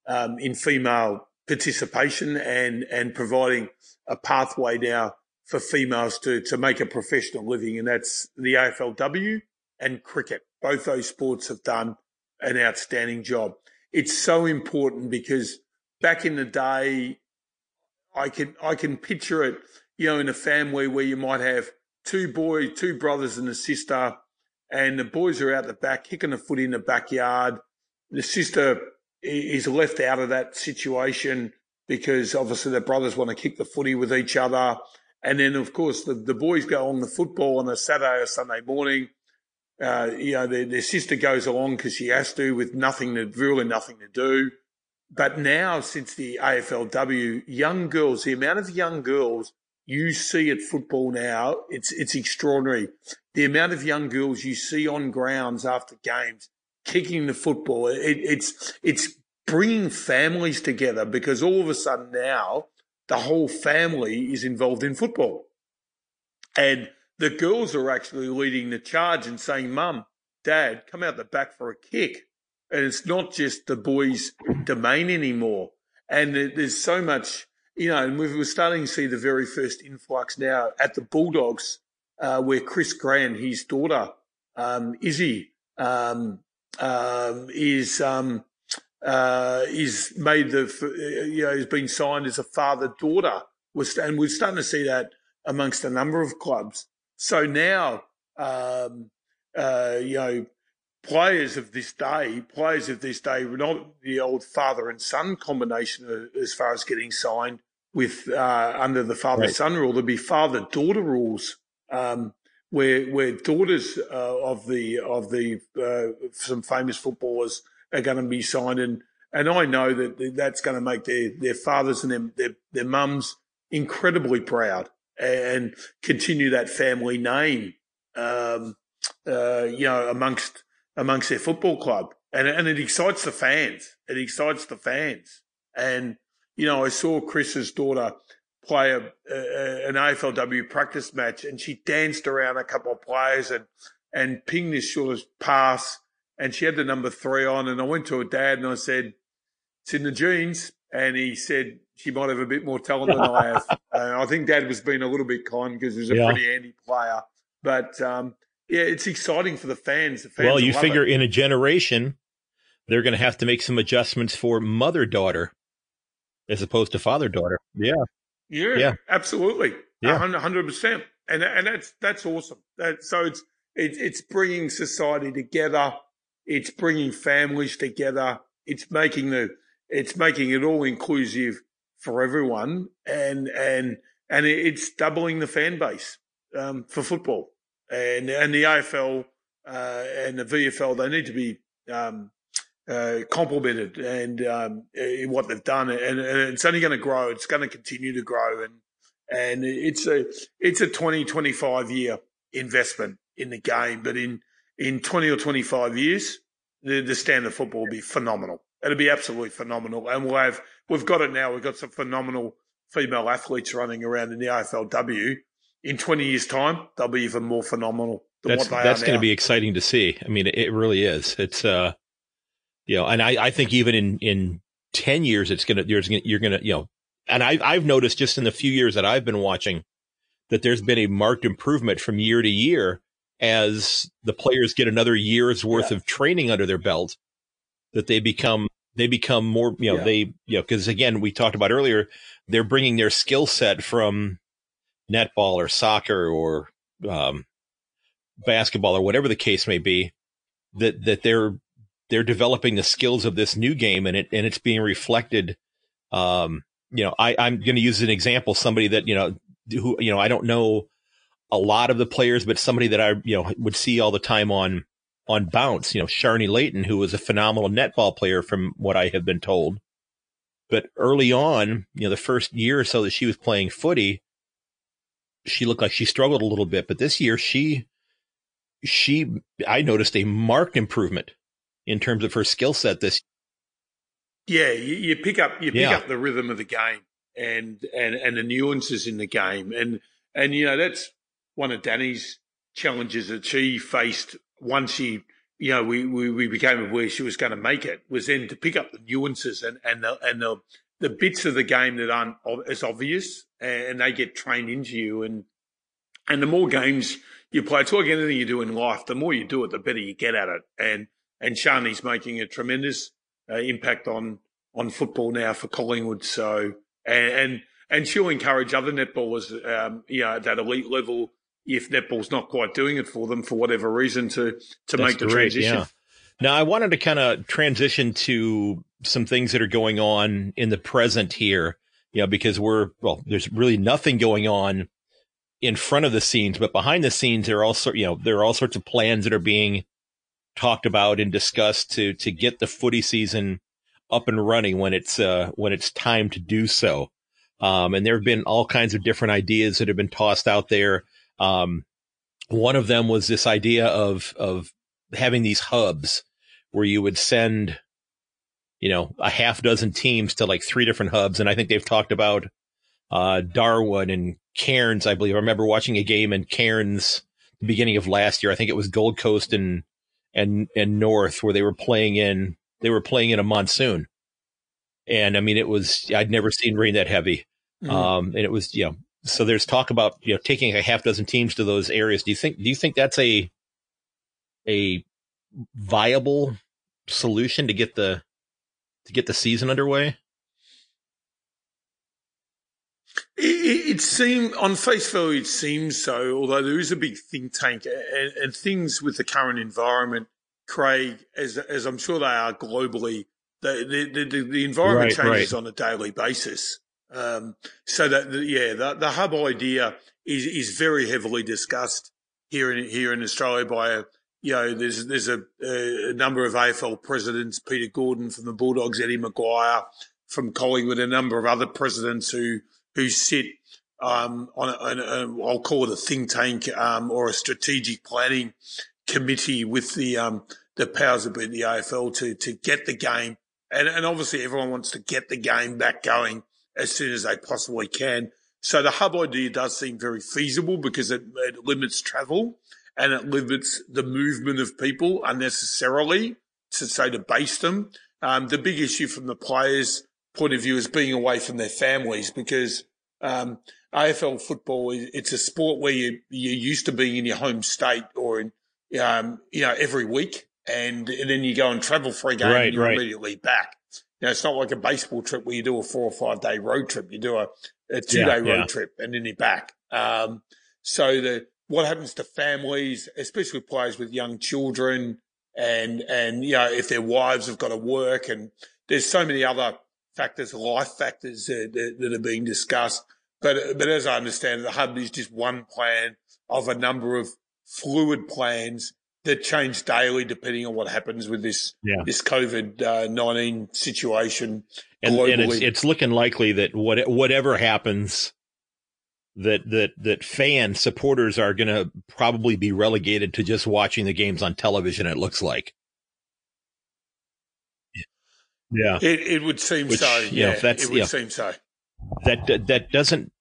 um, in female participation and and providing a pathway now for females to to make a professional living, and that's the AFLW and cricket. Both those sports have done an outstanding job. It's so important because back in the day, I can I can picture it, you know, in a family where you might have two boys, two brothers and a sister, and the boys are out the back kicking a foot in the backyard. The sister is left out of that situation because obviously the brothers want to kick the footy with each other. And then, of course, the, the boys go on the football on a Saturday or Sunday morning. Uh, you know, their, their sister goes along because she has to with nothing to, really nothing to do. But now, since the AFLW, young girls, the amount of young girls you see at football now, it's it's extraordinary. The amount of young girls you see on grounds after games kicking the football, it, it's it's bringing families together because all of a sudden now the whole family is involved in football, and the girls are actually leading the charge and saying, "Mum, Dad, come out the back for a kick," and it's not just the boys' domain anymore. And there's so much you know, and we're starting to see the very first influx now at the Bulldogs, uh, where Chris Grant, his daughter, um, Izzy, um, um, is, um, uh, is made the, you know, has been signed as a father daughter. And we're starting to see that amongst a number of clubs. So now, um, uh, you know, players of this day, players of this day, not the old father and son combination as far as getting signed with uh, under the father son rule. There'll be father daughter rules um, where where daughters uh, of the of the uh, some famous footballers are going to be signed, and and I know that that's going to make their their fathers and their their, their mums incredibly proud and continue that family name. Um, uh, you know, amongst amongst their football club, and and it excites the fans. It excites the fans, and you know, I saw Chris's daughter play a, a, an AFLW practice match, and she danced around a couple of players and and pinged this sort of pass, and she had the number three on, and I went to her dad and I said, "It's in the genes." and he said she might have a bit more talent than I have. *laughs* Uh, I think Dad was being a little bit kind because he's a yeah. pretty handy player. But um, yeah, it's exciting for the fans. The fans well, you figure it. in a generation, they're going to have to make some adjustments for mother daughter as opposed to father daughter. Yeah. Yeah, yeah. absolutely. Yeah. 100%. And, and that's, that's awesome. That, so it's, it, it's bringing society together. It's bringing families together. It's making the, it's making it all inclusive for everyone, and and and it's doubling the fan base um, for football, and the AFL uh, and the VFL they need to be um, uh, complimented and um, in what they've done, and, and it's only going to grow. It's going to continue to grow, and and it's a it's a 20, 25 year investment in the game, but in in twenty or twenty five years, the, the standard football will be phenomenal. It'll be absolutely phenomenal. And we'll have, we've got it now. We've got some phenomenal female athletes running around in the AFLW. In 20 years' time, they'll be even more phenomenal that's, That's going to be exciting to see. I mean, it really is. It's, uh, you know, and I, I think even in, in 10 years, it's going to, you're, you're going to, you know, and I, I've noticed just in the few years that I've been watching that there's been a marked improvement from year to year as the players get another year's worth yeah. of training under their belt that they become they become more you know yeah. they you know because again we talked about earlier they're bringing their skill set from netball or soccer or um, basketball or whatever the case may be that that they're they're developing the skills of this new game and it and it's being reflected um you know i i'm going to use an example somebody that you know who you know i don't know a lot of the players but somebody that i you know would see all the time on on bounce. You know, Sharni Layton, who was a phenomenal netball player from what I have been told. But early on, you know, the first year or so that she was playing footy, she looked like she struggled a little bit. But this year, she, she, I noticed a marked improvement in terms of her skill set this. Yeah, you, you pick up you pick yeah. up the rhythm of the game and and and the nuances in the game, and and you know that's one of Danny's challenges that she faced once she, you know, we, we, we became aware she was going to make it, was then to pick up the nuances and, and the, and the, the bits of the game that aren't as obvious and they get trained into you. And, and the more games you play, it's like anything you do in life, the more you do it, the better you get at it. And, and Sharni's making a tremendous uh, impact on, on football now for Collingwood. So, and, and, and she'll encourage other netballers, um, you know, at that elite level if netball's not quite doing it for them for whatever reason to to That's make the great, transition. Yeah. Now I wanted to kind of transition to some things that are going on in the present here, you know, because we're well, there's really nothing going on in front of the scenes, but behind the scenes there are also you know there are all sorts of plans that are being talked about and discussed to to get the footy season up and running when it's uh when it's time to do so. Um, and there have been all kinds of different ideas that have been tossed out there. Um, one of them was this idea of of having these hubs where you would send, you know, a half dozen teams to like three different hubs, and I think they've talked about uh, Darwin and Cairns. I believe I remember watching a game in Cairns the beginning of last year. I think it was Gold Coast and and and North where they were playing in they were playing in a monsoon, and I mean it was I'd never seen rain that heavy. Mm-hmm. Um, and it was, you know, so there's talk about you know taking a half dozen teams to those areas. Do you think do you think that's a a viable solution to get the to get the season underway? It, it seems on face value, it seems so. Although there is a big think tank and, and things with the current environment, Craig, as as I'm sure they are globally, the the the, the environment right, changes right. on a daily basis. Um, so that yeah, the, the hub idea is is very heavily discussed here in here in Australia by a you know there's there's a, a number of AFL presidents, Peter Gordon from the Bulldogs, Eddie McGuire from Collingwood, a number of other presidents who who sit um, on, a, I'll call it a think tank um, or a strategic planning committee with the um, the powers that be the AFL to to get the game and and obviously everyone wants to get the game back going as soon as they possibly can. So the hub idea does seem very feasible because it, it limits travel and it limits the movement of people unnecessarily to say to base them. Um, the big issue from the players point of view is being away from their families because um, AFL football it's a sport where you you're used to being in your home state or in um, you know every week, and, and, then you go and travel for a game right, and you're right. immediately back. You know, it's not like a baseball trip where you do a four or five day road trip. You do a, a two day road yeah. trip and then you're back. Um, so the what happens to families, especially players with young children, and and you know if their wives have got to work, and there's so many other factors, life factors that, that, that are being discussed. But but as I understand it, the hub is just one plan of a number of fluid plans that change daily depending on what happens with this yeah. this COVID uh, nineteen situation. And, and it's, it's, looking likely that what, whatever happens, that that that fan supporters are going to probably be relegated to just watching the games on television. It looks like. Yeah, it, it would seem Which, so. Yeah, know, that's, it would seem so. That that doesn't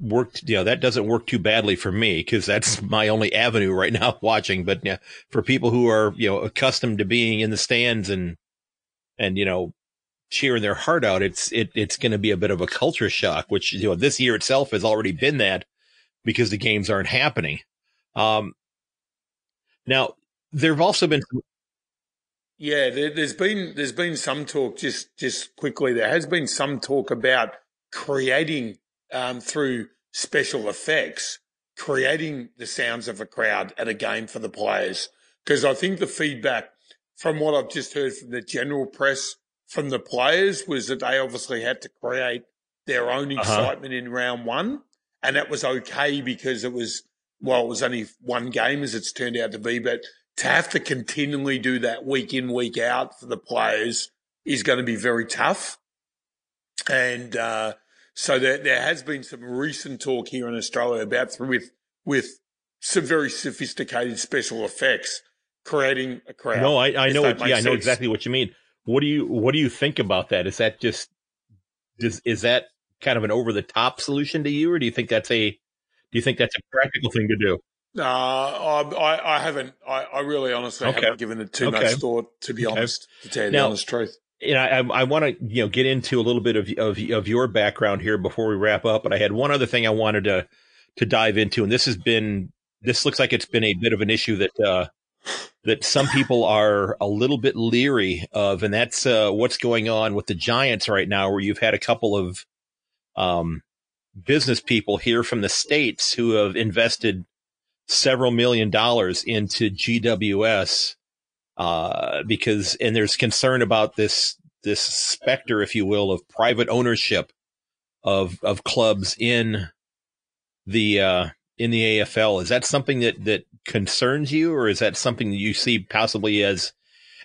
work. You know, that doesn't work too badly for me because that's my only avenue right now watching. But yeah, for people who are you know accustomed to being in the stands and and you know cheering their heart out, it's it it's going to be a bit of a culture shock, which you know this year itself has already been that because the games aren't happening. Um, now there have also been. Yeah, there, has been there's been some talk. Just just quickly, there has been some talk about creating um, through special effects, creating the sounds of a crowd at a game for the players. Because I think the feedback from what I've just heard from the general press from the players was that they obviously had to create their own uh-huh. excitement uh-huh. in round one. And that was okay because it was, well, it was only one game as it's turned out to be, but to have to continually do that week in, week out for the players is going to be very tough. And, uh, so there, there has been some recent talk here in Australia about with, with some very sophisticated special effects creating a crowd. No, I, I know. What, yeah, sense. I know exactly what you mean. What do you what do you think about that? Is that just does is that kind of an over the top solution to you, or do you think that's a do you think that's a practical thing to do? Uh, I, I haven't. I, I really honestly okay. haven't given it too okay. much thought, to be okay. honest, to tell you now, the honest truth. You know, I, I want to you know get into a little bit of, of of your background here before we wrap up, but I had one other thing I wanted to to dive into, and this has been this looks like it's been a bit of an issue that uh, that some people are a little bit leery of, and that's uh, what's going on with the Giants right now, where you've had a couple of um, business people here from the states who have invested several million dollars into GWS uh, because, and there's concern about this this specter, if you will, of private ownership of of clubs in the uh, in the AFL. Is that something that that concerns you, or is that something that you see possibly as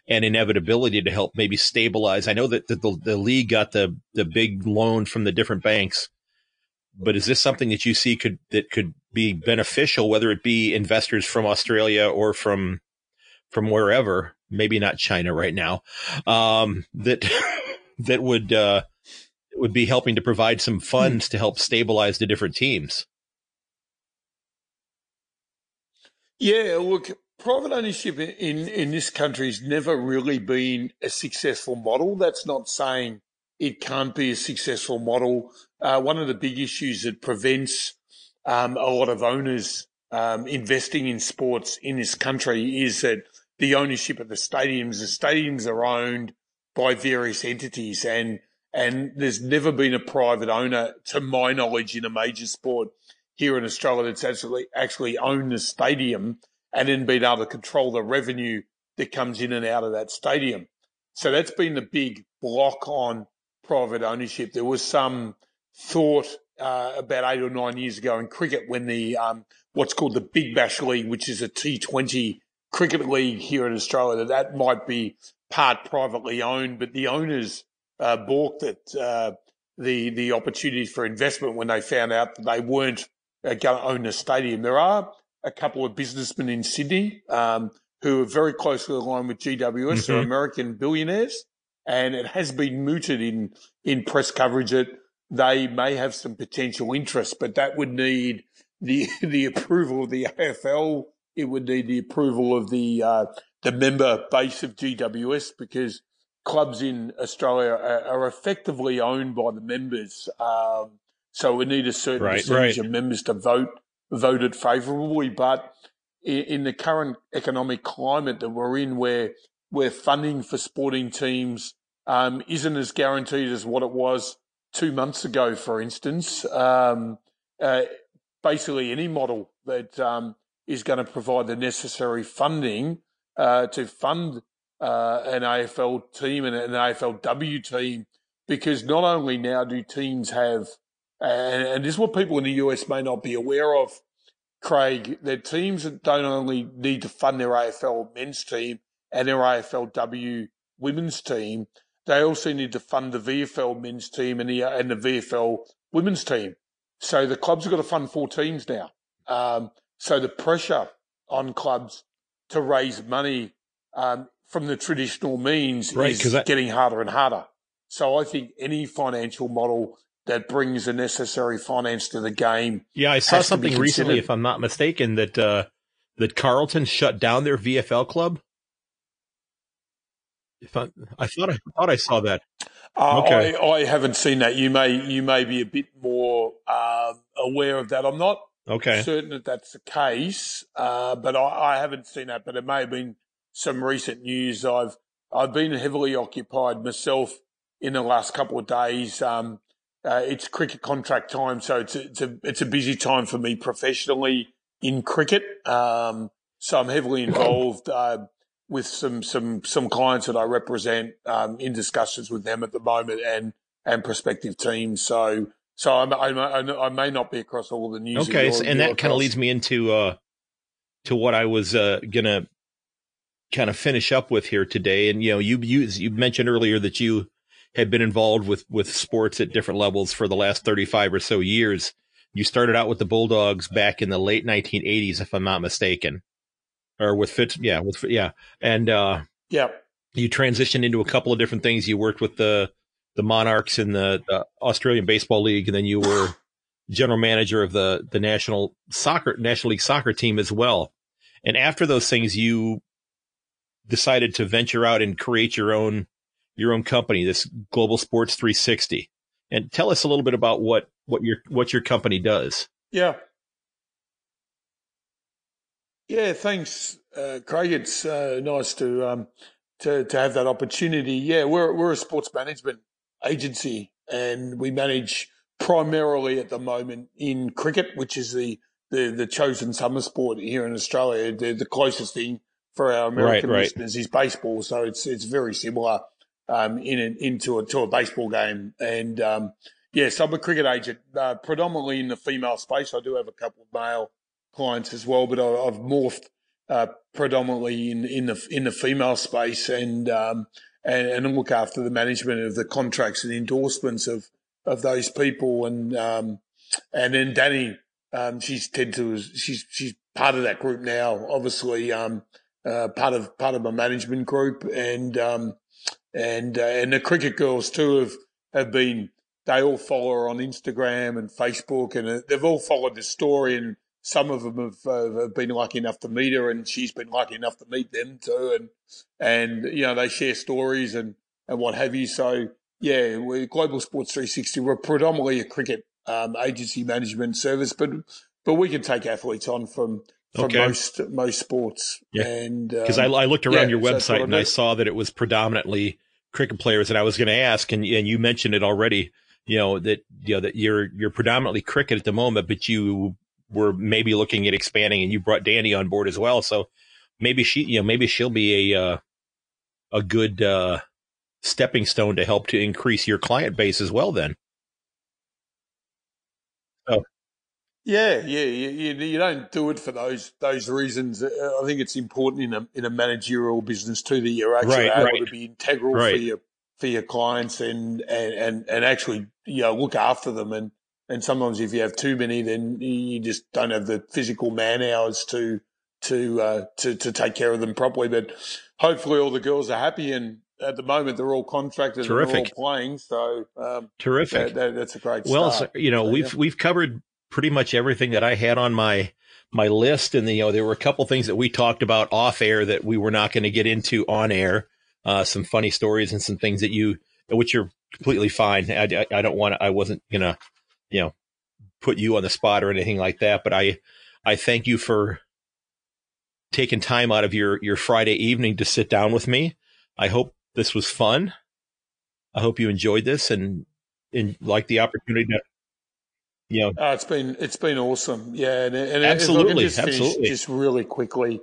an inevitability to help maybe stabilize? I know that the, the, the league got the the big loan from the different banks, but is this something that you see could that could be beneficial, whether it be investors from Australia or from from wherever, maybe not China right now, um, that *laughs* that would uh, would be helping to provide some funds to help stabilize the different teams. Yeah, look, private ownership in, in this country has never really been a successful model. That's not saying it can't be a successful model. Uh, one of the big issues that prevents um, a lot of owners um, investing in sports in this country is that the ownership of the stadiums, the stadiums are owned by various entities and and there's never been a private owner, to my knowledge, in a major sport here in Australia that's actually actually owned the stadium and then been able to control the revenue that comes in and out of that stadium. So that's been the big block on private ownership. There was some thought uh, about eight or nine years ago in cricket when the um, what's called the Big Bash League, which is a T20 cricket league here in Australia, that that might be part privately owned, but the owners uh, balked at uh, the the opportunity for investment when they found out that they weren't uh, going to own a stadium. There are a couple of businessmen in Sydney um, who are very closely aligned with GWS. Mm-hmm. They're American billionaires, and it has been mooted in in press coverage that they may have some potential interest, but that would need the *laughs* the approval of the AFL. It would need the approval of the uh, the member base of GWS because clubs in Australia are, are effectively owned by the members. Um, so we need a certain Right, percentage right. of members to vote voted favourably. But in, in the current economic climate that we're in, where where funding for sporting teams um, isn't as guaranteed as what it was two months ago, for instance, um, uh, basically any model that um, is going to provide the necessary funding uh, to fund uh, an AFL team and an AFLW team, because not only now do teams have, and, and this is what people in the US may not be aware of, Craig, that teams don't only need to fund their AFL men's team and their AFLW women's team, they also need to fund the VFL men's team and the, and the VFL women's team. So the clubs have got to fund four teams now. Um, so the pressure on clubs to raise money um, from the traditional means Right, is that- getting harder and harder. So I think any financial model that brings the necessary finance to the game. Yeah, I saw something recently, if I'm not mistaken, that uh, that Carlton shut down their VFL club. If I, I thought I thought I saw that. Uh, Okay. I, I haven't seen that. You may you may be a bit more um, aware of that. I'm not Okay, certain that that's the case, uh, but I, I haven't seen that. But it may have been some recent news. I've I've been heavily occupied myself in the last couple of days. Um, uh, it's cricket contract time, so it's a, it's a it's a busy time for me professionally in cricket. Um, so I'm heavily involved uh, with some some some clients that I represent um, in discussions with them at the moment and and prospective teams. So. So I, I, I may not be across all the news. okay, you're- and you're that kind of leads me into uh, to what I was uh, gonna kind of finish up with here today. And you know, you you you mentioned earlier that you had been involved with with sports at different levels for the last 35 or so years. You started out with the Bulldogs back in the late 1980s, if I'm not mistaken, or with Fitz, yeah, with yeah, and uh, Yeah. you transitioned into a couple of different things. You worked with the the Monarchs in the, the Australian Baseball League, and then you were general manager of the the national soccer National League soccer team as well. And after those things, you decided to venture out and create your own your own company, this Global Sports 360. And tell us a little bit about what what your what your company does. Yeah. Yeah, thanks, uh, Craig. It's uh, nice to um, to to have that opportunity. Yeah, we're we're a sports management agency, and we manage primarily at the moment in cricket, which is the the, the chosen summer sport here in Australia. The, the closest thing for our American right. listeners is baseball, so it's it's very similar um, in an, into a to a baseball game. And um, yes, I'm a cricket agent, uh, predominantly in the female space. I do have a couple of male clients as well, but I, I've morphed uh, predominantly in, in the in the female space and, um, and and look after the management of the contracts and endorsements of of those people. And um, and then Danny, um, she's tend to she's she's part of that group now. Obviously, um, uh, part of part of my management group, and um, and uh, and the cricket girls too have have been. They all follow her on Instagram and Facebook, and uh, they've all followed the story. And some of them have, uh, have been lucky enough to meet her, and she's been lucky enough to meet them too. And and you know they share stories and and what have you. So yeah, we Global Sports 360. We're predominantly a cricket um, agency management service, but but we can take athletes on from from Okay. most most sports. Yeah. and Because um, I, I looked around yeah, your so website I and I saw that it was predominantly cricket players, and I was going to ask, and and you mentioned it already. You know that you know that you're you're predominantly cricket at the moment, but you were maybe looking at expanding, and you brought Danny on board as well. So maybe she, you know, maybe she'll be a uh, a good uh, stepping stone to help to increase your client base as well. Then, Yeah, yeah, you, you, don't do it for those those reasons. Uh, I think it's important in a in a managerial business too that you're actually Right, able right. to be integral for your for your clients and, and and and actually you know look after them. And and sometimes if you have too many, then you just don't have the physical man hours to to uh, to to take care of them properly. But hopefully, all the girls are happy and. At the moment, they're all contracted and they're all playing, so um, terrific. that, that, that's a great Well, start. so, you know, So, we've yeah. we've covered pretty much everything that I had on my my list, and the, you know, there were a couple things that we talked about off air that we were not going to get into on air. uh, some funny stories and some things that you, which you're completely fine. I, I, I don't want to, I wasn't gonna, you know, put you on the spot or anything like that, but I, I thank you for taking time out of your, your Friday evening to sit down with me. I hope this was fun. I hope you enjoyed this and, and like the opportunity to, you know, uh, it's been it's been awesome. Yeah, and, and absolutely, just finish, absolutely. Just really quickly,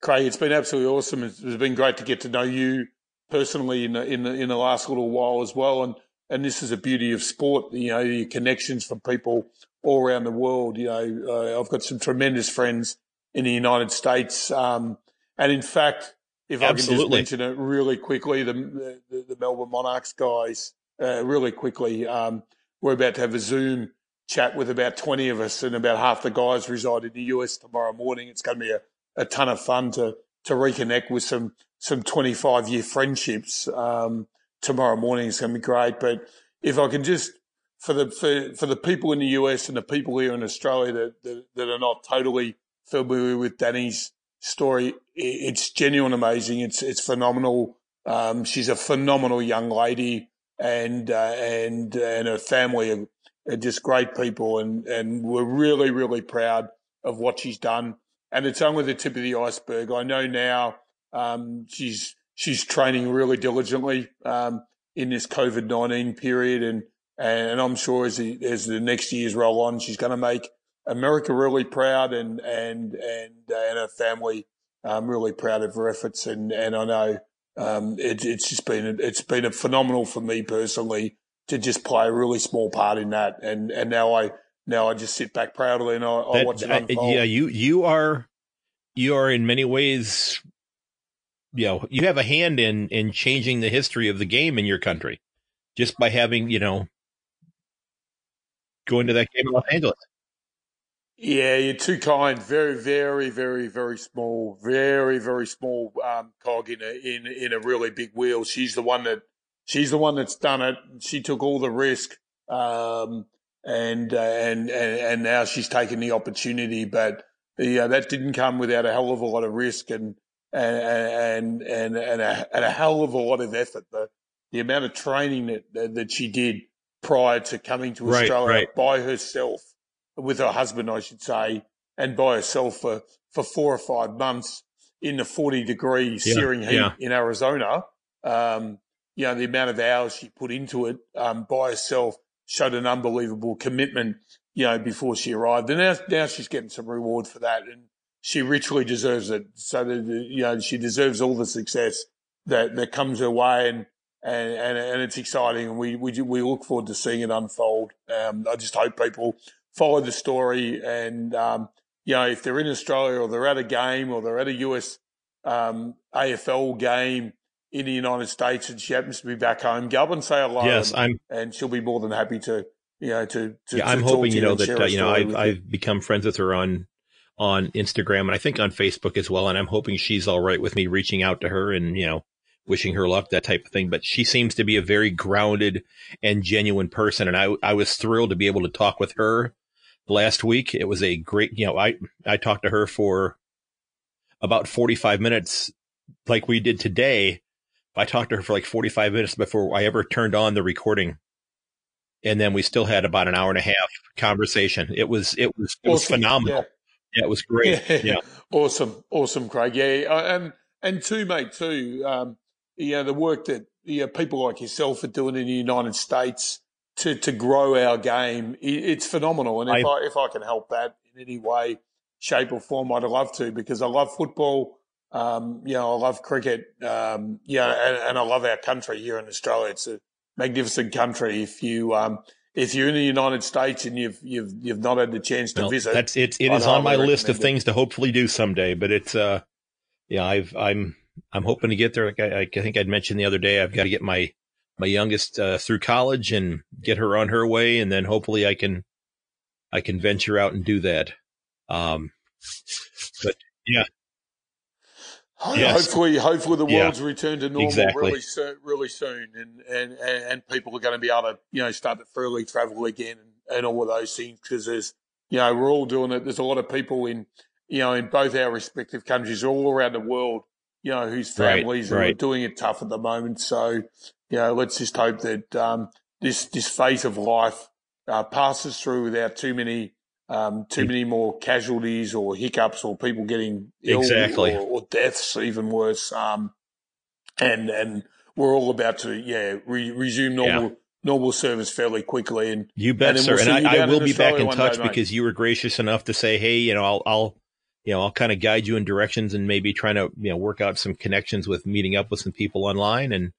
Craig, it's been absolutely awesome. It's, it's been great to get to know you personally in the, in the, in the last little while as well. And and this is a beauty of sport. You know, your connections from people all around the world. You know, uh, I've got some tremendous friends in the United States, um, and in fact, if Absolutely. I can just mention it really quickly, the the, the Melbourne Monarchs guys, uh, really quickly, um, we're about to have a Zoom chat with about twenty of us, and about half the guys reside in the US tomorrow morning. It's going to be a, a ton of fun to to reconnect with some some twenty five year friendships. Um, tomorrow morning is going to be great. But if I can just for the for, for the people in the US and the people here in Australia that, that, that are not totally familiar with Danny's story, it's genuine amazing. It's it's phenomenal. Um, she's a phenomenal young lady, and uh, and and her family are, just great people, and and we're really really proud of what she's done. And it's only the tip of the iceberg. I know now um, she's she's training really diligently um, in this COVID nineteen period, and and I'm sure as the, as the next years roll on, she's going to make America really proud, and and and and her family um, really proud of her efforts, and and I know um, it, it's just been it's been a phenomenal for me personally to just play a really small part in that, and and now I now I just sit back proudly and I, I watch it unfold. Yeah, you you are you are in many ways you know, you have a hand in in changing the history of the game in your country just by having, you know, going to that game in Los Angeles. Yeah, you're too kind. Very, very, very, very small, very, very small um, cog in a in in a really big wheel. She's the one that she's the one that's done it. She took all the risk, um, and, uh, and and and now she's taken the opportunity. But yeah, that didn't come without a hell of a lot of risk and and and and a, and a hell of a lot of effort. The the amount of training that that she did prior to coming to right, Australia right. by herself with her husband, I should say, and by herself for for four or five months in the forty degree yeah, searing heat yeah. in Arizona. Um, you know the amount of hours she put into it um, by herself showed an unbelievable commitment. You know before she arrived, and now now she's getting some reward for that, and she richly deserves it. So that you know she deserves all the success that that comes her way, and and and, and it's exciting, and we we we look forward to seeing it unfold. Um, I just hope people follow the story, and um, you know if they're in Australia or they're at a game or they're at a US um, AFL game in the United States, and she happens to be back home, go up and say hello. Yes, and, I'm, and she'll be more than happy to you know to. to yeah, I'm hoping you know that uh, you know I've I've become friends with her on on Instagram and I think on Facebook as well. And I'm hoping she's all right with me reaching out to her and, you know, wishing her luck, that type of thing. But she seems to be a very grounded and genuine person. And I, I was thrilled to be able to talk with her last week. It was a great, you know, I, I talked to her for about 45 minutes like we did today. I talked to her for like 45 minutes before I ever turned on the recording. And then we still had about an hour and a half conversation. It was, it was, it was phenomenal. Yeah. Yeah, it was great. *laughs* Yeah. yeah. awesome. Awesome, Craig. Yeah. And, and too, mate, too, um, you know, the work that you know, people like yourself are doing in the United States to, to grow our game, it's phenomenal. And if I, I, if I can help that in any way, shape or form, I'd love to because I love football. Um, you know, I love cricket. Um, yeah, and, and, I love our country here in Australia. It's a magnificent country. If you, um, if you're in the United States and you've you've you've not had the chance to well, visit, that's it's it is on my list of things to hopefully do someday. But it's uh, yeah, I've I'm I'm hoping to get there. Like I, I think I'd mentioned the other day, I've got to get my my youngest uh, through college and get her on her way, and then hopefully I can I can venture out and do that. Um, but yeah, Yes. Hopefully, hopefully the world's yeah, return to normal exactly. really, soon, really soon, and, and and people are going to be able to you know start to freely travel again and, and all of those things because there's you know we're all doing it. There's a lot of people in you know in both our respective countries all around the world you know, whose families right, right. are doing it tough at the moment. So, you know, let's just hope that um, this this phase of life uh, passes through without too many um, too many more casualties or hiccups or people getting ill exactly. or, or deaths, even worse. Um, and and we're all about to yeah re- resume normal yeah. normal service fairly quickly. And you bet, and sir. We'll and I, I will be Australia back in touch day, because you were gracious enough to say, hey, you know, I'll, I'll you know, I'll kind of guide you in directions and maybe trying to you know work out some connections with meeting up with some people online and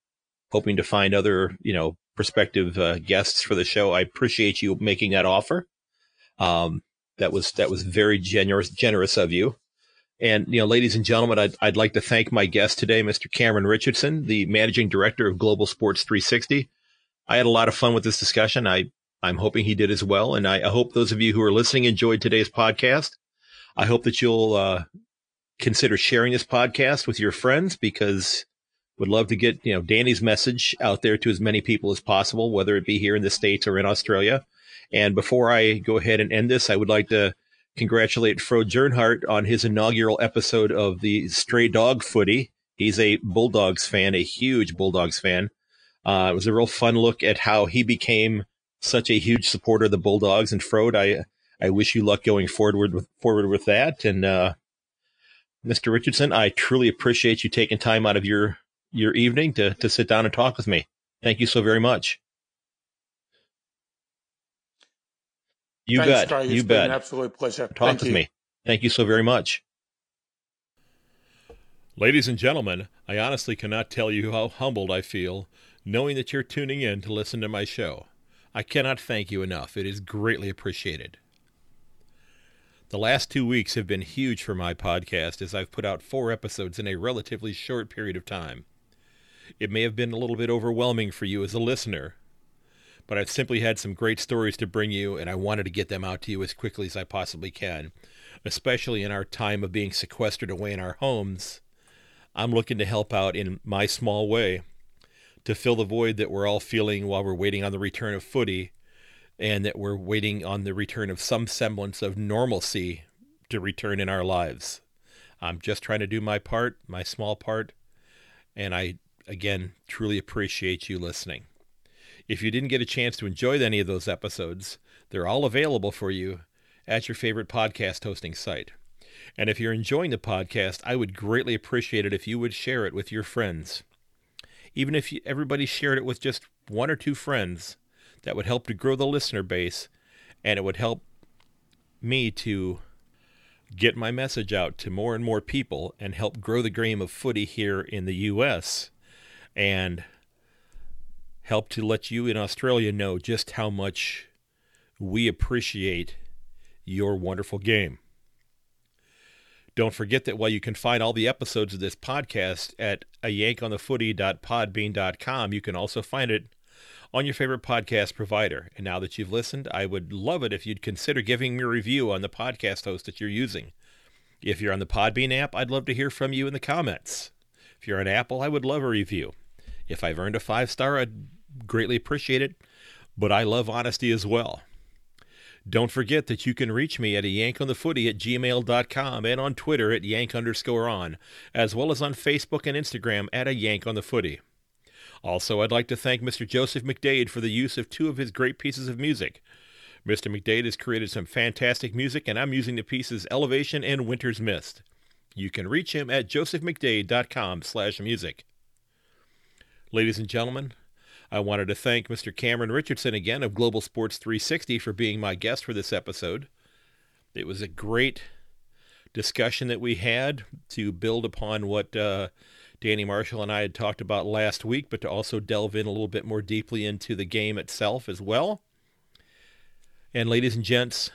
hoping to find other you know prospective uh, guests for the show. I appreciate you making that offer. Um, that was that was very generous generous of you. And you know, ladies and gentlemen, I'd, I'd like to thank my guest today, Mr. Cameron Richardson, the managing director of Global Sports 360. I had a lot of fun with this discussion. I I'm hoping he did as well, and I, I hope those of you who are listening enjoyed today's podcast. I hope that you'll uh, consider sharing this podcast with your friends because would love to get you know Danny's message out there to as many people as possible, whether it be here in the states or in Australia. And before I go ahead and end this, I would like to congratulate Fro Jernhardt on his inaugural episode of the Stray Dog Footy. He's a Bulldogs fan, a huge Bulldogs fan. Uh, it was a real fun look at how he became such a huge supporter of the Bulldogs. And Frode, I I wish you luck going forward with forward with that. And uh, Mr. Richardson, I truly appreciate you taking time out of your your evening to to sit down and talk with me. Thank you so very much. You Thanks, bet. Craig. It's you been bet. An absolute pleasure. Talk Thank with you. me. Thank you so very much. Ladies and gentlemen, I honestly cannot tell you how humbled I feel knowing that you're tuning in to listen to my show. I cannot thank you enough. It is greatly appreciated. The last two weeks have been huge for my podcast as I've put out four episodes in a relatively short period of time. It may have been a little bit overwhelming for you as a listener, but I've simply had some great stories to bring you, and I wanted to get them out to you as quickly as I possibly can, especially in our time of being sequestered away in our homes. I'm looking to help out in my small way to fill the void that we're all feeling while we're waiting on the return of footy and that we're waiting on the return of some semblance of normalcy to return in our lives. I'm just trying to do my part, my small part, and I, again, truly appreciate you listening. If you didn't get a chance to enjoy any of those episodes, they're all available for you at your favorite podcast hosting site. And if you're enjoying the podcast, I would greatly appreciate it if you would share it with your friends. Even if you, everybody shared it with just one or two friends, that would help to grow the listener base and it would help me to get my message out to more and more people and help grow the game of footy here in the US and help to let you in Australia know just how much we appreciate your wonderful game. Don't forget that while you can find all the episodes of this podcast at a yankonthefooty.podbean.com, you can also find it on your favorite podcast provider. And now that you've listened, I would love it if you'd consider giving me a review on the podcast host that you're using. If you're on the Podbean app, I'd love to hear from you in the comments. If you're on Apple, I would love a review. If I've earned a five star, I'd greatly appreciate it, but I love honesty as well. Don't forget that you can reach me at a yank on the footy at gmail.com and on Twitter at yank underscore on, as well as on Facebook and Instagram at a yank on the footy. Also, I'd like to thank Mr. Joseph McDade for the use of two of his great pieces of music. Mr. McDade has created some fantastic music, and I'm using the pieces Elevation and Winter's Mist. You can reach him at josephmcdade.com slash music. Ladies and gentlemen, I wanted to thank Mr. Cameron Richardson again of Global Sports 360 for being my guest for this episode. It was a great discussion that we had to build upon what uh, Danny Marshall and I had talked about last week, but to also delve in a little bit more deeply into the game itself as well. And ladies and gents,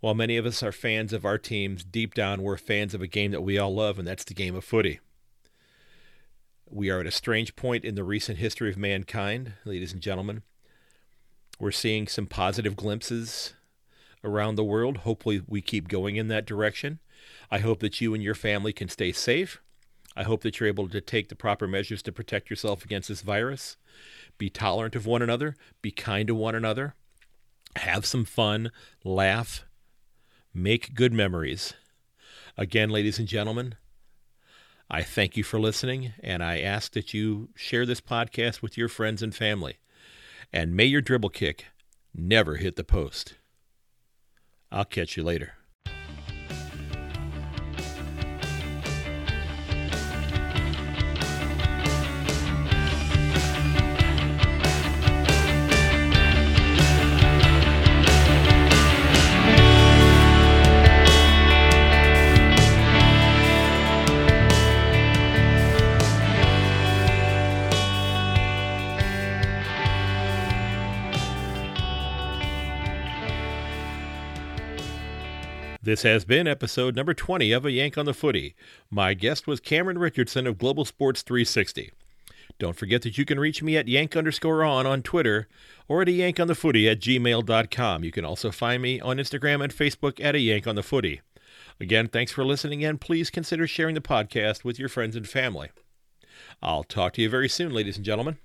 while many of us are fans of our teams, deep down we're fans of a game that we all love, and that's the game of footy. We are at a strange point in the recent history of mankind, ladies and gentlemen. We're seeing some positive glimpses around the world. Hopefully, we keep going in that direction. I hope that you and your family can stay safe. I hope that you're able to take the proper measures to protect yourself against this virus. Be tolerant of one another. Be kind to one another. Have some fun. Laugh. Make good memories. Again, ladies and gentlemen, I thank you for listening, and I ask that you share this podcast with your friends and family. And may your dribble kick never hit the post. I'll catch you later. This has been episode number 20 of A Yank on the Footy. My guest was Cameron Richardson of Global Sports 360. Don't forget that you can reach me at yank underscore on on Twitter or at a yank on the footy at gmail.com. You can also find me on Instagram and Facebook at a yank on the footy. Again, thanks for listening and please consider sharing the podcast with your friends and family. I'll talk to you very soon, ladies and gentlemen.